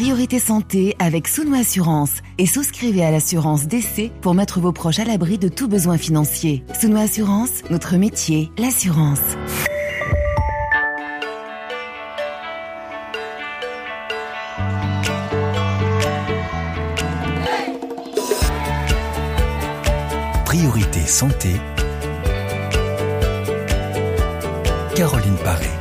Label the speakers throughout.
Speaker 1: Priorité Santé avec Sounou Assurance et souscrivez à l'assurance d'essai pour mettre vos proches à l'abri de tout besoin financier. Sounou Assurance, notre métier, l'assurance.
Speaker 2: Priorité Santé. Caroline Paré.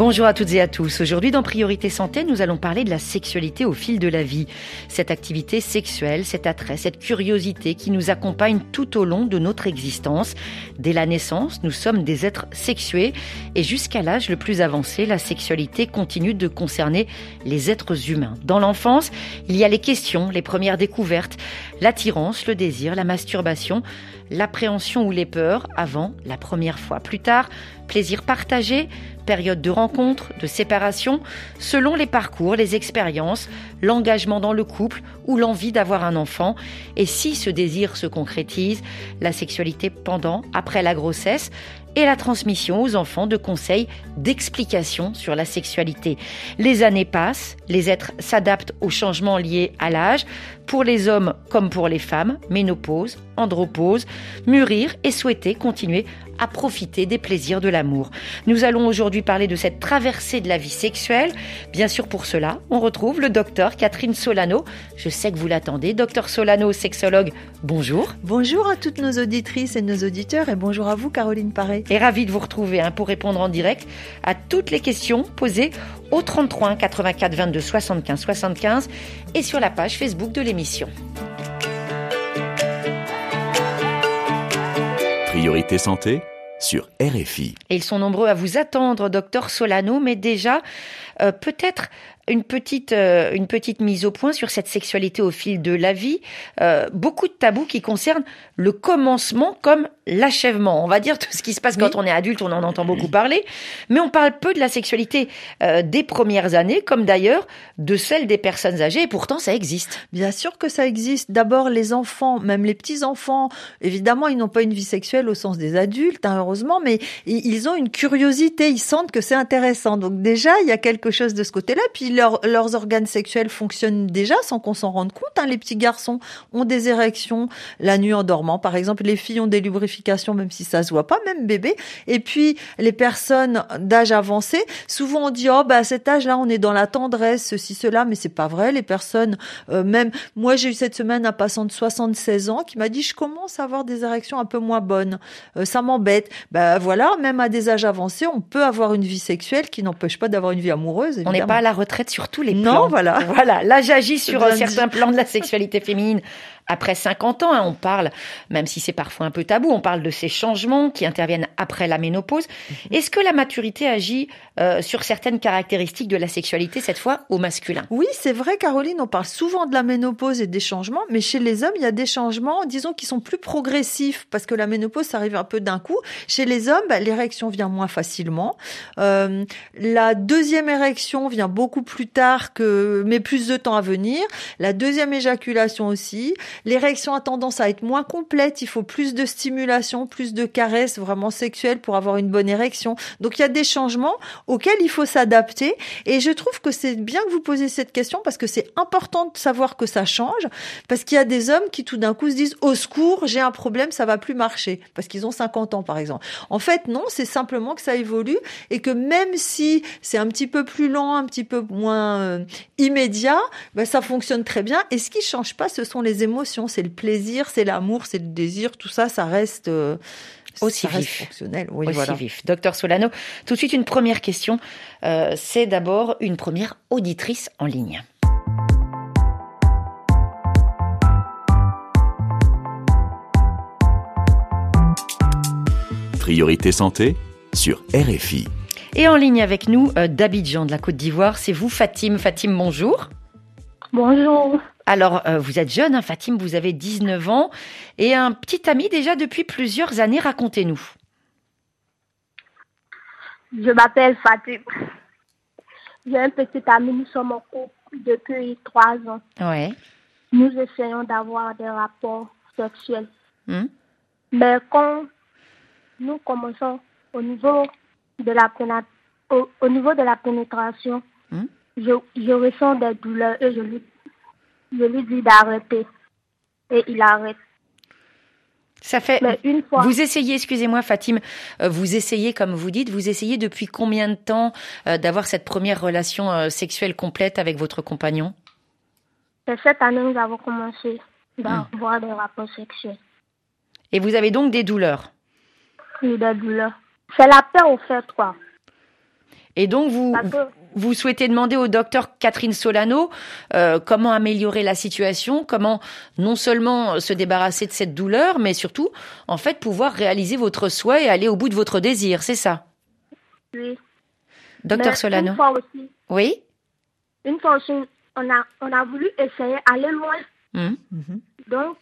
Speaker 3: Bonjour à toutes et à tous. Aujourd'hui dans Priorité Santé, nous allons parler de la sexualité au fil de la vie. Cette activité sexuelle, cet attrait, cette curiosité qui nous accompagne tout au long de notre existence. Dès la naissance, nous sommes des êtres sexués et jusqu'à l'âge le plus avancé, la sexualité continue de concerner les êtres humains. Dans l'enfance, il y a les questions, les premières découvertes, l'attirance, le désir, la masturbation, l'appréhension ou les peurs avant la première fois. Plus tard, plaisir partagé, période de rencontre, de séparation, selon les parcours, les expériences, l'engagement dans le couple ou l'envie d'avoir un enfant. Et si ce désir se concrétise, la sexualité pendant, après la grossesse, et la transmission aux enfants de conseils, d'explications sur la sexualité. Les années passent, les êtres s'adaptent aux changements liés à l'âge, pour les hommes comme pour les femmes, ménopause, andropause, mûrir et souhaiter continuer à profiter des plaisirs de l'amour. Nous allons aujourd'hui parler de cette traversée de la vie sexuelle. Bien sûr, pour cela, on retrouve le docteur Catherine Solano. Je sais que vous l'attendez. Docteur Solano, sexologue, bonjour.
Speaker 4: Bonjour à toutes nos auditrices et nos auditeurs et bonjour à vous, Caroline Paré.
Speaker 3: Et ravi de vous retrouver hein, pour répondre en direct à toutes les questions posées au 33 84 22 75 75 et sur la page Facebook de l'émission.
Speaker 2: Priorité Santé sur RFI.
Speaker 3: Et ils sont nombreux à vous attendre, docteur Solano, mais déjà, euh, peut-être une petite, euh, une petite mise au point sur cette sexualité au fil de la vie. Euh, beaucoup de tabous qui concernent le commencement comme l'achèvement. On va dire tout ce qui se passe quand on est adulte, on en entend beaucoup parler, mais on parle peu de la sexualité euh, des premières années, comme d'ailleurs de celle des personnes âgées, et pourtant ça existe.
Speaker 4: Bien sûr que ça existe. D'abord, les enfants, même les petits-enfants, évidemment, ils n'ont pas une vie sexuelle au sens des adultes, hein, heureusement, mais ils ont une curiosité, ils sentent que c'est intéressant. Donc déjà, il y a quelque chose de ce côté-là, puis leurs organes sexuels fonctionnent déjà sans qu'on s'en rende compte. Hein. Les petits garçons ont des érections la nuit en dormant, par exemple. Les filles ont des même si ça se voit pas, même bébé. Et puis les personnes d'âge avancé, souvent on dit oh bah à cet âge-là on est dans la tendresse, ceci cela, mais c'est pas vrai. Les personnes, euh, même moi j'ai eu cette semaine un passant de 76 ans qui m'a dit je commence à avoir des érections un peu moins bonnes, euh, ça m'embête. Ben voilà, même à des âges avancés, on peut avoir une vie sexuelle qui n'empêche pas d'avoir une vie amoureuse. Évidemment.
Speaker 3: On n'est pas à la retraite sur tous les plans.
Speaker 4: Non, voilà.
Speaker 3: Voilà, là j'agis sur certains plans de la sexualité féminine après 50 ans. Hein, on parle, même si c'est parfois un peu tabou, on parle de ces changements qui interviennent après la ménopause. Mhm. Est-ce que la maturité agit euh, sur certaines caractéristiques de la sexualité, cette fois au masculin?
Speaker 4: Oui, c'est vrai, Caroline, on parle souvent de la ménopause et des changements, mais chez les hommes, il y a des changements, disons, qui sont plus progressifs, parce que la ménopause, ça arrive un peu d'un coup. Chez les hommes, bah, l'érection vient moins facilement. Euh, la deuxième érection vient beaucoup plus tard que, mais plus de temps à venir. La deuxième éjaculation aussi. L'érection a tendance à être moins complète, il faut plus de stimulation, plus de caresses vraiment sexuelles pour avoir une bonne érection. Donc il y a des changements auxquels il faut s'adapter. Et je trouve que c'est bien que vous posiez cette question parce que c'est important de savoir que ça change. Parce qu'il y a des hommes qui tout d'un coup se disent au secours, j'ai un problème, ça va plus marcher. Parce qu'ils ont 50 ans par exemple. En fait non, c'est simplement que ça évolue et que même si c'est un petit peu plus lent, un petit peu moins euh, immédiat, ben, ça fonctionne très bien. Et ce qui change pas ce sont les émotions c'est le plaisir, c'est l'amour, c'est le désir, tout ça, ça reste euh,
Speaker 3: aussi vif. fonctionnel. Oui, aussi vif. Docteur Solano, tout de suite une première question. Euh, c'est d'abord une première auditrice en ligne.
Speaker 2: Priorité santé sur RFI.
Speaker 3: Et en ligne avec nous, euh, d'Abidjan, de la Côte d'Ivoire, c'est vous, Fatim. Fatim, bonjour.
Speaker 5: Bonjour.
Speaker 3: Alors, euh, vous êtes jeune, hein, Fatim, vous avez 19 ans, et un petit ami déjà depuis plusieurs années, racontez-nous.
Speaker 5: Je m'appelle Fatim. J'ai un petit ami, nous sommes en couple depuis trois ans.
Speaker 3: Ouais.
Speaker 5: Nous essayons d'avoir des rapports sexuels. Hmm. Mais quand nous commençons au niveau de la, au, niveau de la pénétration, hmm. je, je ressens des douleurs et je lui, je lui dis d'arrêter. Et il arrête.
Speaker 3: Ça fait. une fois... Vous essayez, excusez-moi, Fatim, euh, vous essayez, comme vous dites, vous essayez depuis combien de temps euh, d'avoir cette première relation euh, sexuelle complète avec votre compagnon?
Speaker 5: Cette année, nous avons commencé d'avoir hmm. des rapports sexuels.
Speaker 3: Et vous avez donc des douleurs?
Speaker 5: Oui, des douleurs. C'est la peur au fait, quoi.
Speaker 3: Et donc, vous, vous souhaitez demander au docteur Catherine Solano euh, comment améliorer la situation, comment non seulement se débarrasser de cette douleur, mais surtout, en fait, pouvoir réaliser votre souhait et aller au bout de votre désir, c'est ça?
Speaker 5: Oui.
Speaker 3: Docteur Solano.
Speaker 5: Une fois aussi.
Speaker 3: Oui.
Speaker 5: Une fois aussi, on a, on a voulu essayer aller loin. Hum. Donc,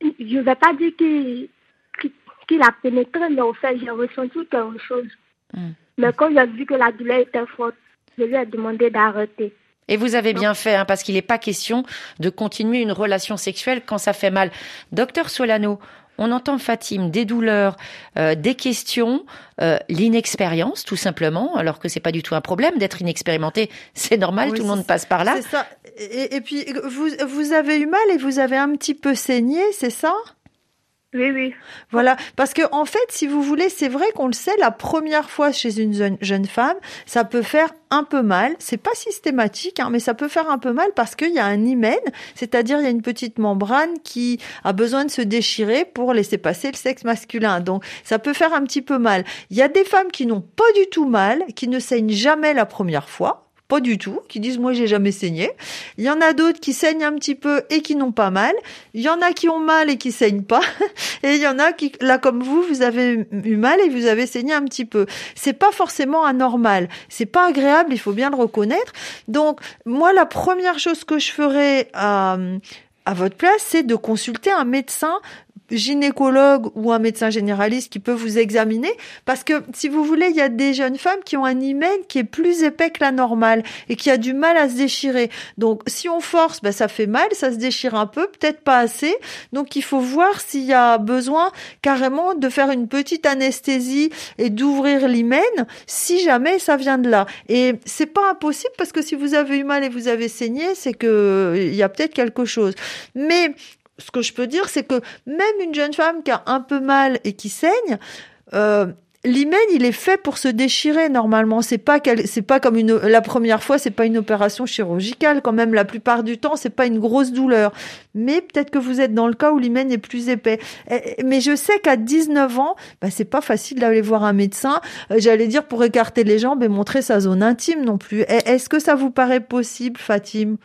Speaker 5: je ne vais pas dire qu'il a pénétré, mais au fait, j'ai ressenti quelque chose. Hum. Mais quand j'ai vu que la douleur était forte, je lui ai demandé d'arrêter.
Speaker 3: Et vous avez bien fait, hein, parce qu'il n'est pas question de continuer une relation sexuelle quand ça fait mal. Docteur Solano, on entend Fatim des douleurs, euh, des questions, euh, l'inexpérience tout simplement, alors que c'est pas du tout un problème d'être inexpérimenté, c'est normal, tout le monde passe par là.
Speaker 4: C'est ça. Et, et, puis vous vous avez eu mal et vous avez un petit peu saigné, c'est ça?
Speaker 5: Oui, oui.
Speaker 4: Voilà, parce que en fait, si vous voulez, c'est vrai qu'on le sait, la première fois chez une jeune, femme, ça peut faire un peu mal. C'est pas systématique, hein, mais ça peut faire un peu mal parce qu'il y a un hymen, c'est-à-dire il y a une petite membrane qui a besoin de se déchirer pour laisser passer le sexe masculin. Donc, ça peut faire un petit peu mal. Il y a des femmes qui n'ont pas du tout mal, qui ne saignent jamais la première fois pas du tout, qui disent moi j'ai jamais saigné. Il y en a d'autres qui saignent un petit peu et qui n'ont pas mal. Il y en a qui ont mal et qui saignent pas. Et il y en a qui, là comme vous, vous avez eu mal et vous avez saigné un petit peu. C'est pas forcément anormal. C'est pas agréable, il faut bien le reconnaître. Donc moi la première chose que je ferais à, à votre place, c'est de consulter un médecin gynécologue ou un médecin généraliste qui peut vous examiner. Parce que si vous voulez il y a des jeunes femmes qui ont un hymen qui est plus épais que la normale et qui a du mal à se déchirer. Donc si on force ben, ça fait mal ça se déchire un peu peut-être pas assez. Donc il faut voir s'il y a besoin carrément de faire une petite anesthésie et d'ouvrir l'hymen si jamais ça vient de là. Et c'est pas impossible parce que si vous avez eu mal et vous avez saigné c'est que il y a peut-être quelque chose. Mais ce que je peux dire, c'est que même une jeune femme qui a un peu mal et qui saigne, euh, l'hymen il est fait pour se déchirer normalement. C'est pas c'est pas comme une la première fois, c'est pas une opération chirurgicale quand même. La plupart du temps, c'est pas une grosse douleur. Mais peut-être que vous êtes dans le cas où l'hymen est plus épais. Mais je sais qu'à 19 ans, bah, c'est pas facile d'aller voir un médecin. Euh, j'allais dire pour écarter les jambes et montrer sa zone intime non plus. Est-ce que ça vous paraît possible, Fatim?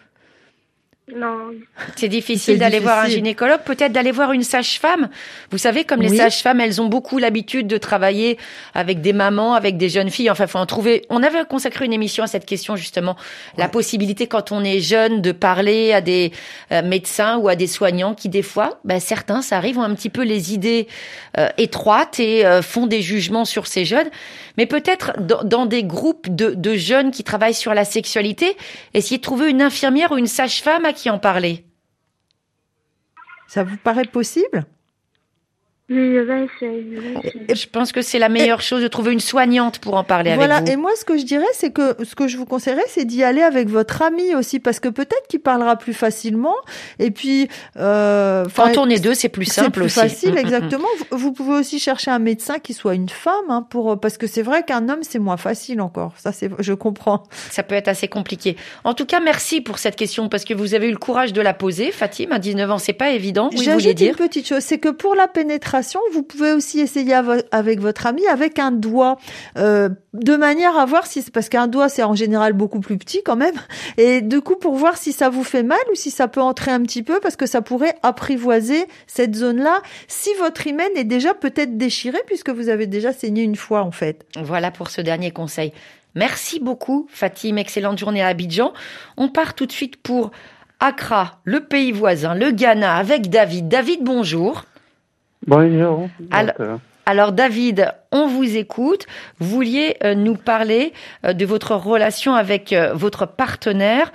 Speaker 5: Non.
Speaker 3: C'est difficile d'aller voir un gynécologue, peut-être d'aller voir une sage-femme. Vous savez, comme les sages-femmes, elles ont beaucoup l'habitude de travailler avec des mamans, avec des jeunes filles. Enfin, faut en trouver. On avait consacré une émission à cette question justement, la possibilité quand on est jeune de parler à des euh, médecins ou à des soignants qui des fois, ben, certains, ça arrive, ont un petit peu les idées euh, étroites et euh, font des jugements sur ces jeunes. Mais peut-être dans, dans, des groupes de, de jeunes qui travaillent sur la sexualité, essayer de trouver une infirmière ou une sage-femme qui en parler.
Speaker 4: Ça vous paraît possible?
Speaker 3: Je pense que c'est la meilleure chose de trouver une soignante pour en parler
Speaker 4: voilà.
Speaker 3: avec vous.
Speaker 4: Et moi, ce que je dirais, c'est que ce que je vous conseillerais, c'est d'y aller avec votre ami aussi, parce que peut-être qu'il parlera plus facilement. Et puis,
Speaker 3: euh, quand on est deux, c'est plus simple
Speaker 4: plus
Speaker 3: aussi.
Speaker 4: facile, exactement. vous, pouvez aussi chercher un médecin qui soit une femme, hein, pour parce que c'est vrai qu'un homme, c'est moins facile encore. Ça, c'est, je comprends.
Speaker 3: Ça peut être assez compliqué. En tout cas, merci pour cette question parce que vous avez eu le courage de la poser, Fatima. À 19 ans, c'est pas évident. Oui,
Speaker 4: J'ajoute
Speaker 3: dire.
Speaker 4: une petite chose, c'est que pour la pénétration vous pouvez aussi essayer avec votre ami avec un doigt, euh, de manière à voir si parce qu'un doigt c'est en général beaucoup plus petit quand même, et du coup pour voir si ça vous fait mal ou si ça peut entrer un petit peu parce que ça pourrait apprivoiser cette zone-là si votre hymen est déjà peut-être déchiré puisque vous avez déjà saigné une fois en fait.
Speaker 3: Voilà pour ce dernier conseil. Merci beaucoup Fatim, excellente journée à Abidjan. On part tout de suite pour Accra, le pays voisin, le Ghana, avec David. David, bonjour.
Speaker 6: Bonjour.
Speaker 3: Alors, David, on vous écoute. Vous vouliez euh, nous parler euh, de votre relation avec euh, votre partenaire.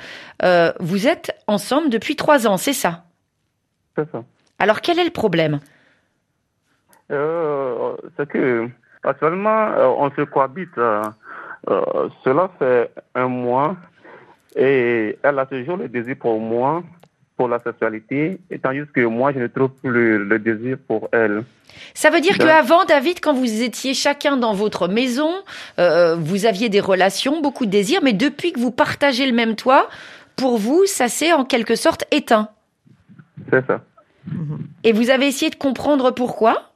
Speaker 3: vous êtes ensemble depuis trois ans, c'est ça?
Speaker 6: C'est ça.
Speaker 3: Alors quel est le problème?
Speaker 6: C'est que actuellement on se cohabite. cela fait un mois Et elle a toujours le désir pour moi, pour la sexualité, étant juste que moi, je ne trouve plus le désir pour elle.
Speaker 3: Ça veut dire qu'avant, David, quand vous étiez chacun dans votre maison, euh, vous aviez des relations, beaucoup de désirs, mais depuis que vous partagez le même toit, pour vous, ça s'est en quelque sorte éteint.
Speaker 6: C'est ça.
Speaker 3: Et vous avez essayé de comprendre pourquoi?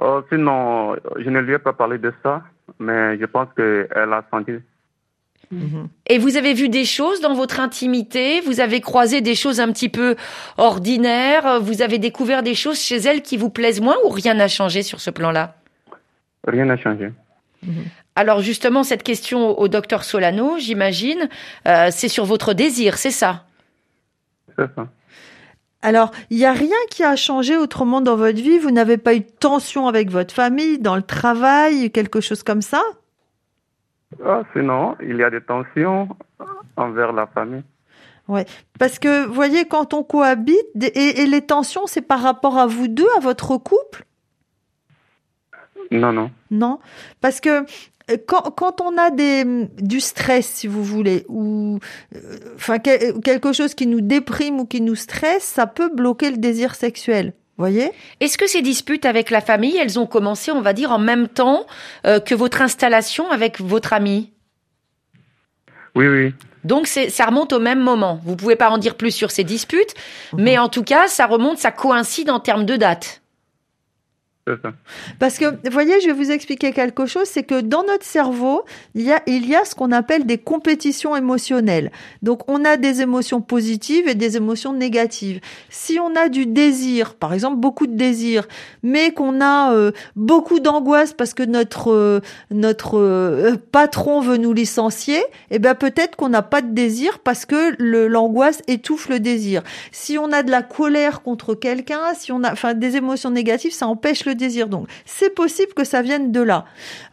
Speaker 6: Oh, Sinon, je ne lui ai pas parlé de ça, mais je pense qu'elle a senti
Speaker 3: et vous avez vu des choses dans votre intimité, vous avez croisé des choses un petit peu ordinaires, vous avez découvert des choses chez elle qui vous plaisent moins ou rien n'a changé sur ce plan-là?
Speaker 6: Rien n'a changé.
Speaker 3: Alors justement, cette question au docteur Solano, j'imagine, euh, c'est sur votre désir, c'est ça?
Speaker 6: C'est ça.
Speaker 4: Alors, il n'y a rien qui a changé autrement dans votre vie? Vous n'avez pas eu de tension avec votre famille, dans le travail, quelque chose comme ça?
Speaker 6: Ah, sinon, il y a des tensions envers la famille.
Speaker 4: Ouais, parce que vous voyez, quand on cohabite, et, les tensions, c'est par rapport à vous deux, à votre couple?
Speaker 6: Non, non.
Speaker 4: Non, parce que euh, quand, quand on a des, du stress, si vous voulez, ou euh, enfin quelque chose qui nous déprime ou qui nous stresse, ça peut bloquer le désir sexuel voyez?
Speaker 3: Est-ce que ces disputes avec la famille, elles ont commencé, on va dire, en même temps euh, que votre installation avec votre ami?
Speaker 6: Oui, oui.
Speaker 3: Donc ça remonte au même moment. Vous pouvez pas en dire plus sur ces disputes, mhm. mais en tout cas, ça remonte, ça coïncide en termes de date.
Speaker 4: Parce que, vous voyez, je vais vous expliquer quelque chose, c'est que dans notre cerveau, il y a, il y a ce qu'on appelle des compétitions émotionnelles. Donc, on a des émotions positives et des émotions négatives. Si on a du désir, par exemple, beaucoup de désir, mais qu'on a euh, beaucoup d'angoisse parce que notre euh, notre euh, patron veut nous licencier, eh ben peut-être qu'on n'a pas de désir parce que l'angoisse étouffe le désir. Si on a de la colère contre quelqu'un, si on a, enfin, des émotions négatives, ça empêche le désir. Donc, c'est possible que ça vienne de là.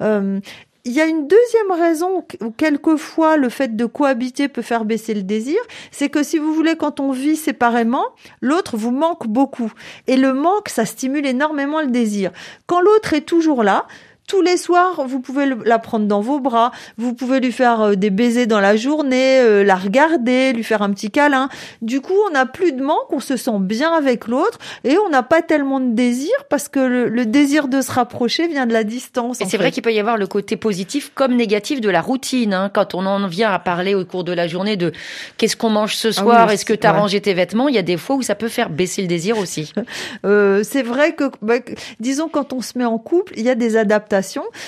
Speaker 4: Euh, il y a une deuxième raison où quelquefois le fait de cohabiter peut faire baisser le désir, c'est que si vous voulez, quand on vit séparément, l'autre vous manque beaucoup. Et le manque, ça stimule énormément le désir. Quand l'autre est toujours là, tous les soirs, vous pouvez la prendre dans vos bras, vous pouvez lui faire euh, des baisers dans la journée, euh, la regarder, lui faire un petit câlin. Du coup, on n'a plus de manque, on se sent bien avec l'autre et on n'a pas tellement de désir parce que le, désir de se rapprocher vient de la distance.
Speaker 3: Et c'est vrai qu'il peut y avoir le côté positif comme négatif de la routine. Hein, quand on en vient à parler au cours de la journée de qu'est-ce qu'on mange ce ah soir, est-ce que tu as rangé tes vêtements, il y a des fois où ça peut faire baisser le désir aussi.
Speaker 4: euh, c'est vrai que, bah, disons, quand on se met en couple, il y a des adaptations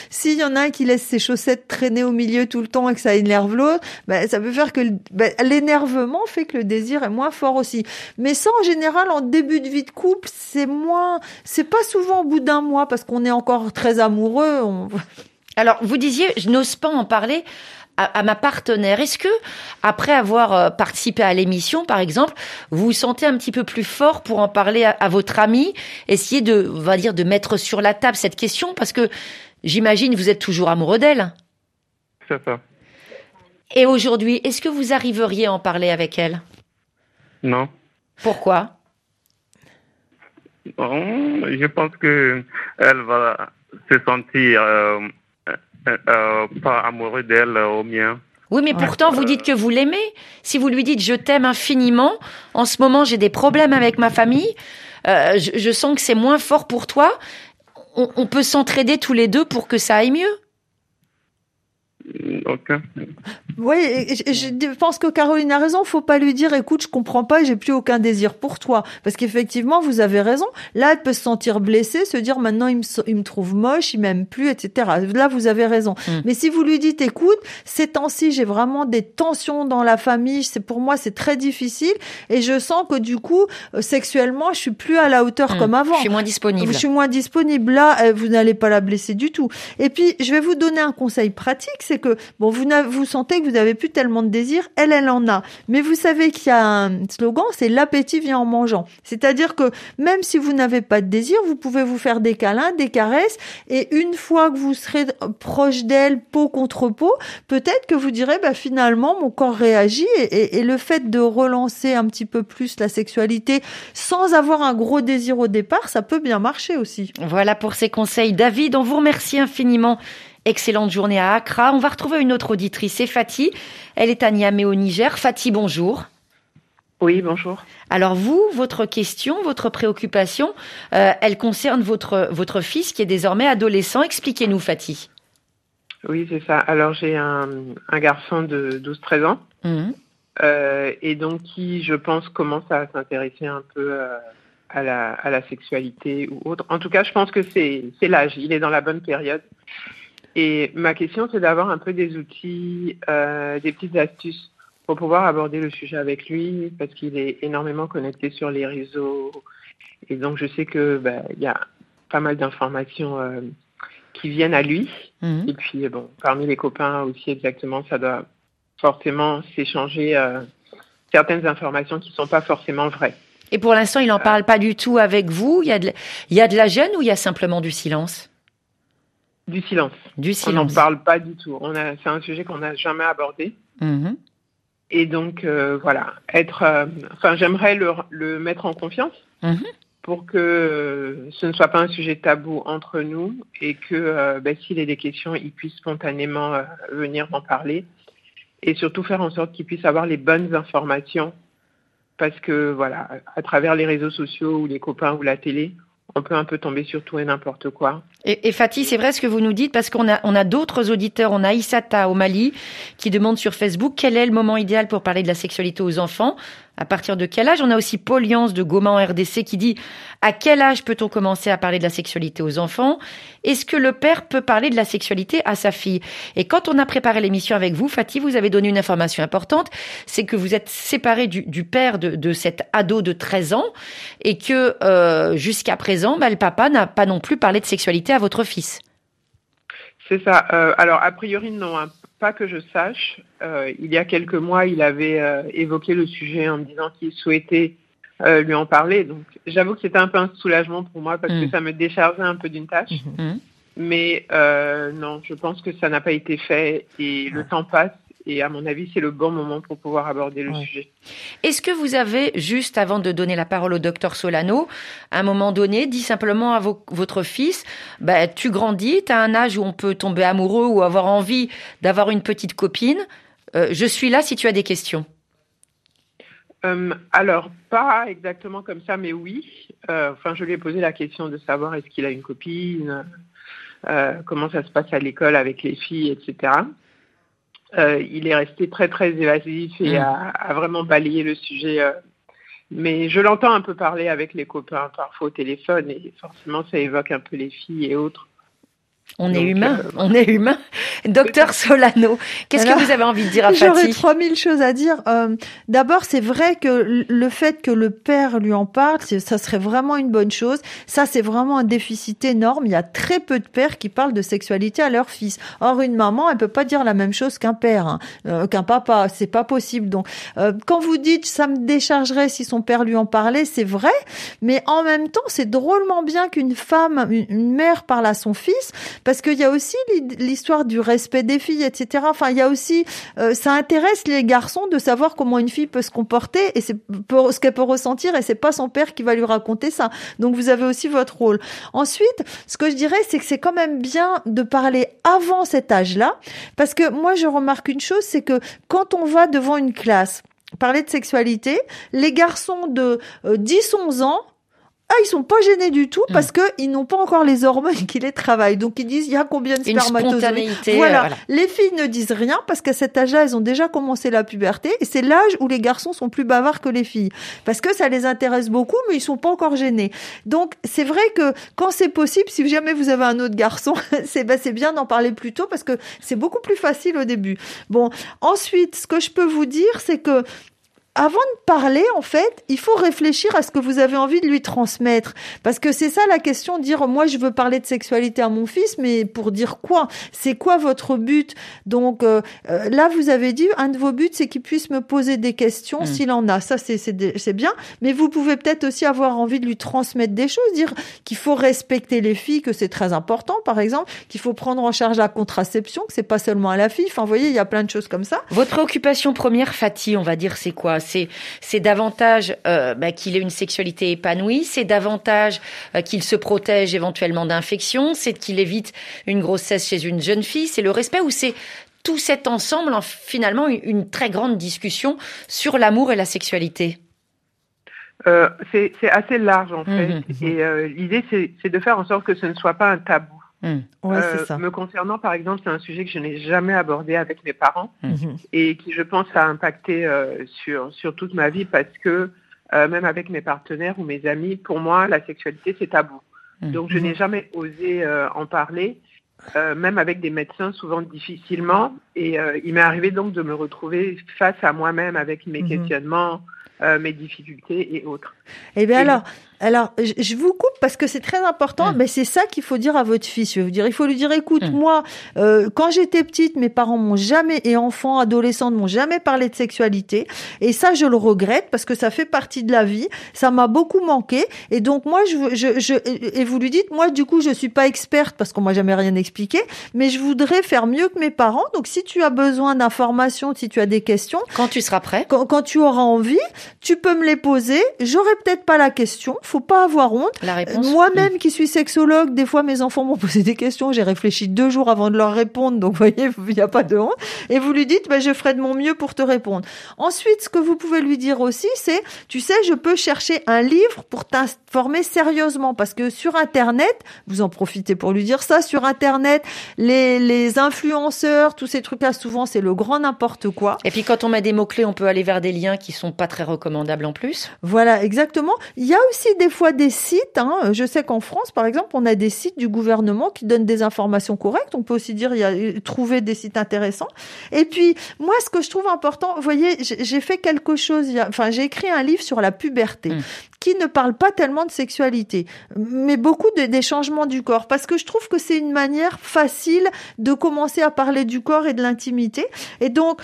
Speaker 4: s'il y en a un qui laisse ses chaussettes traîner au milieu tout le temps et que ça énerve l'autre, ben, ça peut faire que ben, l'énervement fait que le désir est moins fort aussi. Mais ça, en général, en début de vie de couple, c'est moins, c'est pas souvent au bout d'un mois parce qu'on est encore très amoureux.
Speaker 3: Alors, vous disiez, je n'ose pas en parler à, ma partenaire. Est-ce que, après avoir euh, participé à l'émission, par exemple, vous vous sentez un petit peu plus fort pour en parler à, votre ami, essayer de, on va dire, de mettre sur la table cette question, parce que j'imagine vous êtes toujours amoureux d'elle.
Speaker 6: C'est ça.
Speaker 3: Et aujourd'hui, est-ce que vous arriveriez à en parler avec elle?
Speaker 6: Non.
Speaker 3: Pourquoi?
Speaker 6: Je pense que elle va se sentir euh, pas amoureux d'elle euh, au mien.
Speaker 3: Oui, mais pourtant, vous dites que vous l'aimez. Si vous lui dites je t'aime infiniment, en ce moment j'ai des problèmes avec ma famille, je, sens que c'est moins fort pour toi, on peut s'entraider tous les deux pour que ça aille mieux.
Speaker 4: Oui, je pense que Caroline a raison. Faut pas lui dire, écoute, je comprends pas, j'ai plus aucun désir pour toi, parce qu'effectivement, vous avez raison. Là, elle peut se sentir blessée, se dire maintenant il me, il me trouve moche, il m'aime plus, etc. Là, vous avez raison. Mm. Mais si vous lui dites, écoute, ces temps-ci, j'ai vraiment des tensions dans la famille. C'est pour moi, c'est très difficile, et je sens que du coup, euh, sexuellement, je suis plus à la hauteur mm. comme avant. Je
Speaker 3: suis moins disponible.
Speaker 4: Je suis moins disponible. Là, euh, vous n'allez pas la blesser du tout. Et puis, je vais vous donner un conseil pratique, c'est que bon, vous, vous sentez que vous n'avez plus tellement de désir, elle, elle en a. Mais vous savez qu'il y a un slogan, c'est l'appétit vient en mangeant. C'est-à-dire que même si vous n'avez pas de désir, vous pouvez vous faire des câlins, des caresses, et une fois que vous serez proche d'elle, peau contre peau, peut-être que vous direz, bah, finalement, mon corps réagit, et le fait de relancer un petit peu plus la sexualité sans avoir un gros désir au départ, ça peut bien marcher aussi.
Speaker 3: Voilà pour ces conseils. David, on vous remercie infiniment Excellente journée à Accra. On va retrouver une autre auditrice, c'est Fatih. Elle est à Niamey au Niger. Fatih, bonjour.
Speaker 7: Oui, bonjour.
Speaker 3: Alors vous, votre question, votre préoccupation, euh, elle concerne votre, votre fils qui est désormais adolescent. Expliquez-nous, Fatih.
Speaker 7: Oui, c'est ça. Alors j'ai un, garçon de 12-13 ans mmh. euh, et donc qui, je pense, commence à s'intéresser un peu euh, à, la, à la sexualité ou autre. En tout cas, je pense que c'est l'âge. Il est dans la bonne période. Et ma question, c'est d'avoir un peu des outils, des petites astuces pour pouvoir aborder le sujet avec lui parce qu'il est énormément connecté sur les réseaux. Et donc, je sais que bah, il y a pas mal d'informations euh, qui viennent à lui. Mhm. Et puis, bon, parmi les copains aussi, exactement, ça doit forcément s'échanger euh, certaines informations qui ne sont pas forcément vraies.
Speaker 3: Et pour l'instant, il n'en parle pas du tout avec vous. Il y, a de, il y a de la gêne ou il y a simplement du silence?
Speaker 7: Du silence.
Speaker 3: Du silence.
Speaker 7: On n'en parle pas du tout. C'est un sujet qu'on n'a jamais abordé. Mhm. Et donc, euh, voilà, être. Euh, enfin, j'aimerais le, le, mettre en confiance mhm. pour que euh, ce ne soit pas un sujet tabou entre nous et que ben, s'il a des questions, il puisse spontanément venir m'en parler. Et surtout faire en sorte qu'il puisse avoir les bonnes informations. Parce que, voilà, à travers les réseaux sociaux ou les copains ou la télé, on peut un peu tomber sur tout et n'importe quoi.
Speaker 3: Et, et Fatih, c'est vrai ce que vous nous dites parce qu'on a, on a d'autres auditeurs. On a Issata au Mali qui demande sur Facebook quel est le moment idéal pour parler de la sexualité aux enfants? À partir de quel âge? On a aussi Paul Yance de Goma en RDC qui dit à quel âge peut-on commencer à parler de la sexualité aux enfants? Est-ce que le père peut parler de la sexualité à sa fille? Et quand on a préparé l'émission avec vous, Fatih, vous avez donné une information importante, c'est que vous êtes séparé du, père de, de, cet ado de 13 ans et que euh, jusqu'à présent, bah, le papa n'a pas non plus parlé de sexualité à votre fils.
Speaker 7: C'est ça. Euh, alors, a priori, non. Hein. Pas que je sache. Euh, il y a quelques mois, il avait euh, évoqué le sujet en me disant qu'il souhaitait euh, lui en parler. Donc, j'avoue que c'était un peu un soulagement pour moi parce que mm. ça me déchargeait un peu d'une tâche. Mm-hmm. Mais non, je pense que ça n'a pas été fait et le temps passe et à mon avis, c'est le bon moment pour pouvoir aborder le sujet.
Speaker 3: Est-ce que vous avez, juste avant de donner la parole au docteur Solano, à un moment donné, dit simplement à votre fils, bah, tu grandis, tu as un âge où on peut tomber amoureux ou avoir envie d'avoir une petite copine, euh, je suis là si tu as des questions
Speaker 7: euh, alors, pas exactement comme ça, mais oui. Euh, enfin, je lui ai posé la question de savoir est-ce qu'il a une copine, comment ça se passe à l'école avec les filles, etc. Euh, il est resté très très évasif et mm. a, vraiment balayé le sujet. Euh. mais je l'entends un peu parler avec les copains parfois au téléphone et forcément ça évoque un peu les filles et autres.
Speaker 3: On est humain, euh, on est humain. Docteur Solano, qu'est-ce que vous avez envie de dire à Fatih?
Speaker 4: J'aurais 3000 choses à dire. Euh, D'abord, c'est vrai que le fait que le père lui en parle, ça serait vraiment une bonne chose. Ça, c'est vraiment un déficit énorme. Il y a très peu de pères qui parlent de sexualité à leur fils. Or, une maman, elle peut pas dire la même chose qu'un père, hein, euh, qu'un papa. C'est pas possible. Donc, quand vous dites ça me déchargerait si son père lui en parlait, c'est vrai. Mais en même temps, c'est drôlement bien qu'une femme, une mère parle à son fils parce qu'il y a aussi l'histoire du respect des filles, etc. Enfin, il y a aussi, euh, ça intéresse les garçons de savoir comment une fille peut se comporter et ce qu'elle peut ressentir et c'est pas son père qui va lui raconter ça. Donc vous avez aussi votre rôle. Ensuite, ce que je dirais, c'est que c'est quand même bien de parler avant cet âge-là, parce que moi je remarque une chose, c'est que quand on va devant une classe, parler de sexualité, les garçons de 10-11 euh, ans ah, ils sont pas gênés du tout parce mm. que ils n'ont pas encore les hormones qui les travaillent. Donc ils disent il y a combien de spermatozoïdes. Voilà. voilà. Les filles ne disent rien parce qu'à cet âge-là, elles ont déjà commencé la puberté et c'est l'âge où les garçons sont plus bavards que les filles parce que ça les intéresse beaucoup, mais ils sont pas encore gênés. Donc c'est vrai que quand c'est possible, si jamais vous avez un autre garçon, c'est ben, c'est bien d'en parler plus tôt parce que c'est beaucoup plus facile au début. Bon, ensuite, ce que je peux vous dire, c'est que avant de parler, en fait, il faut réfléchir à ce que vous avez envie de lui transmettre. Parce que c'est ça la question, dire moi je veux parler de sexualité à mon fils, mais pour dire quoi? C'est quoi votre but? Donc euh, euh, là, vous avez dit, un de vos buts, c'est qu'il puisse me poser des questions, hmm. s'il en a. Ça, c'est bien. Mais vous pouvez peut-être aussi avoir envie de lui transmettre des choses, dire qu'il faut respecter les filles, que c'est très important, par exemple, qu'il faut prendre en charge la contraception, que c'est pas seulement à la fille. Enfin, vous voyez, il y a plein de choses comme ça.
Speaker 3: Votre préoccupation première, Fatih, on va dire, c'est quoi? C'est c'est davantage euh, bah, qu'il ait une sexualité épanouie, c'est davantage euh, qu'il se protège éventuellement d'infections, c'est qu'il évite une grossesse chez une jeune fille, c'est le respect ou c'est tout cet ensemble, finalement, une, très grande discussion sur l'amour et la sexualité?
Speaker 7: Euh, c'est assez large en fait. Mhm. Et euh, l'idée, c'est de faire en sorte que ce ne soit pas un tabou. Mhm. Euh, ça. Me concernant, par exemple, c'est un sujet que je n'ai jamais abordé avec mes parents mhm. et qui, je pense, a impacté sur, sur toute ma vie parce que même avec mes partenaires ou mes amis, pour moi, la sexualité, c'est tabou. Donc, je n'ai jamais osé en parler. même avec des médecins, souvent difficilement. Et il m'est arrivé donc de me retrouver face à moi-même avec mes questionnements, euh, mes difficultés et autres.
Speaker 4: Eh bien alors, alors, je vous coupe parce que c'est très important, mais c'est ça qu'il faut dire à votre fils. Je veux dire, il faut lui dire, écoute, hum. moi, euh, quand j'étais petite, mes parents m'ont jamais, et enfants, adolescents, m'ont jamais parlé de sexualité. Et ça, je le regrette parce que ça fait partie de la vie. Ça m'a beaucoup manqué. Et donc, moi, je, je, je, et vous lui dites, moi, du coup, je suis pas experte parce qu'on m'a jamais rien expliqué, mais je voudrais faire mieux que mes parents. Donc, si tu as besoin d'informations, si tu as des questions.
Speaker 3: Quand tu seras prêt.
Speaker 4: Quand, quand tu auras envie, tu peux me les poser. J'aurai peut-être pas la question faut pas avoir honte. Moi-même qui suis sexologue, des fois mes enfants m'ont posé des questions, j'ai réfléchi deux jours avant de leur répondre, donc vous voyez, il n'y a pas de honte. Et vous lui dites, bah, je ferai de mon mieux pour te répondre. Ensuite, ce que vous pouvez lui dire aussi, c'est, tu sais, je peux chercher un livre pour t'informer sérieusement, parce que sur Internet, vous en profitez pour lui dire ça, sur Internet, les, les influenceurs, tous ces trucs-là, souvent c'est le grand n'importe quoi.
Speaker 3: Et puis quand on met des mots-clés, on peut aller vers des liens qui sont pas très recommandables en plus.
Speaker 4: Voilà, exactement. Il y a aussi des fois des sites. Hein. Je sais qu'en France, par exemple, on a des sites du gouvernement qui donnent des informations correctes. On peut aussi dire il y a trouver des sites intéressants. Et puis moi, ce que je trouve important, vous voyez, j'ai fait quelque chose. Enfin, j'ai écrit un livre sur la puberté. Mmh. qui ne parle pas tellement de sexualité, mais beaucoup de, des changements du corps, parce que je trouve que c'est une manière facile de commencer à parler du corps et de l'intimité. Et donc,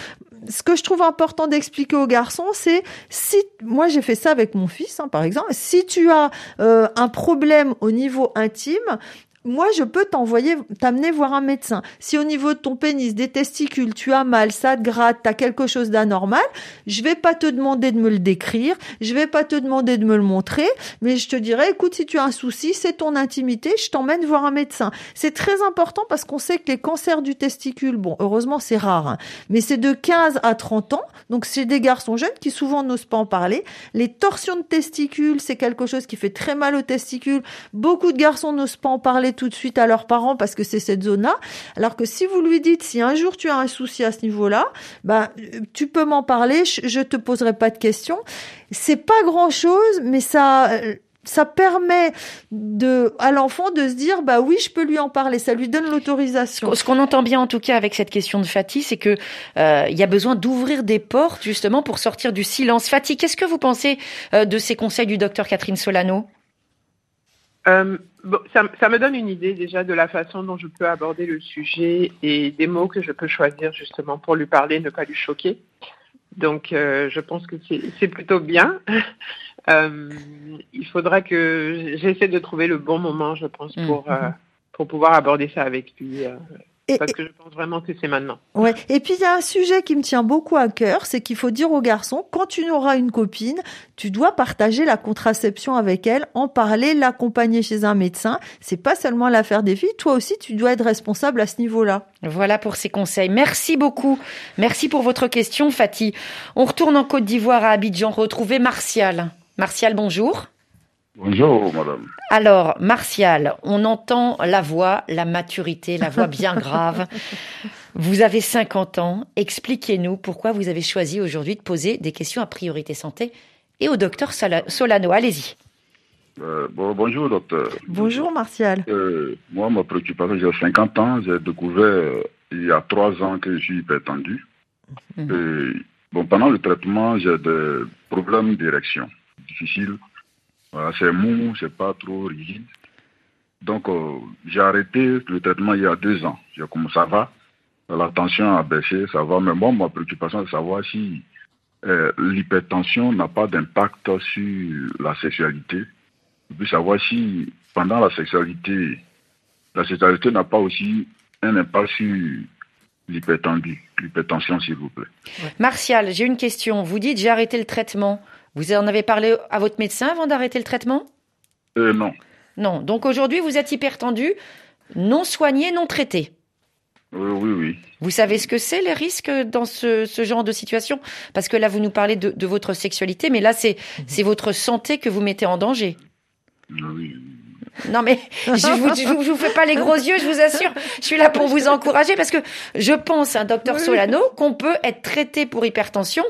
Speaker 4: ce que je trouve important d'expliquer aux garçons, c'est si moi j'ai fait ça avec mon fils, hein, par exemple, si tu as euh, un problème au niveau intime, moi, je peux t'envoyer, t'amener voir un médecin. Si au niveau de ton pénis, des testicules, tu as mal, ça te gratte, t'as quelque chose d'anormal, je vais pas te demander de me le décrire, je vais pas te demander de me le montrer, mais je te dirais, écoute, si tu as un souci, c'est ton intimité, je t'emmène voir un médecin. C'est très important parce qu'on sait que les cancers du testicule, bon, heureusement, c'est rare, hein, mais c'est de 15 à 30 ans, donc c'est des garçons jeunes qui souvent n'osent pas en parler. Les torsions de testicules, c'est quelque chose qui fait très mal aux testicules. Beaucoup de garçons n'osent pas en parler tout de suite à leurs parents parce que c'est cette zone-là. Alors que si vous lui dites, si un jour tu as un souci à ce niveau-là, bah, tu peux m'en parler, je, te poserai pas de questions. C'est pas grand chose, mais ça, ça permet de, à l'enfant de se dire, bah oui, je peux lui en parler. Ça lui donne l'autorisation.
Speaker 3: Ce qu'on entend bien, en tout cas, avec cette question de Fatih, c'est que euh, il y a besoin d'ouvrir des portes justement pour sortir du silence. Fatih, qu'est-ce que vous pensez euh, de ces conseils du docteur Catherine Solano?
Speaker 7: Euh, ça, me donne une idée déjà de la façon dont je peux aborder le sujet et des mots que je peux choisir justement pour lui parler, ne pas lui choquer. Donc, euh, je pense que c'est plutôt bien. Euh, il faudra que j'essaie de trouver le bon moment, je pense, pour, mm. pour pouvoir aborder ça avec lui. Parce que je pense vraiment que c'est maintenant.
Speaker 4: Ouais. Et puis il y a un sujet qui me tient beaucoup à cœur, c'est qu'il faut dire aux garçons, quand tu auras une copine, tu dois partager la contraception avec elle, en parler, l'accompagner chez un médecin. C'est pas seulement l'affaire des filles. Toi aussi, tu dois être responsable à ce niveau-là.
Speaker 3: Voilà pour ces conseils. Merci beaucoup. Merci pour votre question, Fatih. On retourne en Côte d'Ivoire à Abidjan retrouver Martial. Martial, bonjour.
Speaker 8: Bonjour, madame.
Speaker 3: Alors, Martial, on entend la voix, la maturité, la voix bien grave. Vous avez 50 ans. Expliquez-nous pourquoi vous avez choisi aujourd'hui de poser des questions à priorité santé et au docteur Solano. Allez-y.
Speaker 8: Euh, bonjour, docteur.
Speaker 4: Bonjour, Martial.
Speaker 8: Euh, moi, ma préoccupation, j'ai 50 ans. J'ai découvert euh, il y a trois ans que je suis hypertendu. Mhm. bon, pendant le traitement, j'ai des problèmes d'érection difficiles c'est mou, c'est pas trop rigide. Donc, euh, j'ai arrêté le traitement il y a deux ans. J'ai comme ça va, la tension a baissé, ça va. Mais moi, ma préoccupation, c'est de savoir si euh, l'hypertension n'a pas d'impact sur la sexualité. Et puis savoir si, pendant la sexualité, la sexualité n'a pas aussi un impact sur l'hypertension, s'il vous plaît.
Speaker 3: Martial, j'ai une question. Vous dites j'ai arrêté le traitement. Vous en avez parlé à votre médecin avant d'arrêter le traitement?
Speaker 8: Euh, Non.
Speaker 3: Non. Donc aujourd'hui, vous êtes hypertendu, non soigné, non traité.
Speaker 8: Oui, oui, oui.
Speaker 3: Vous savez ce que c'est les risques dans ce, genre de situation? Parce que là, vous nous parlez de, votre sexualité, mais là, c'est votre santé que vous mettez en danger.
Speaker 8: Oui.
Speaker 3: Non mais je vous, vous, fais pas les gros yeux, je vous assure. Je suis là pour vous encourager parce que je pense, un hein, docteur Solano, qu'on peut être traité pour hypertension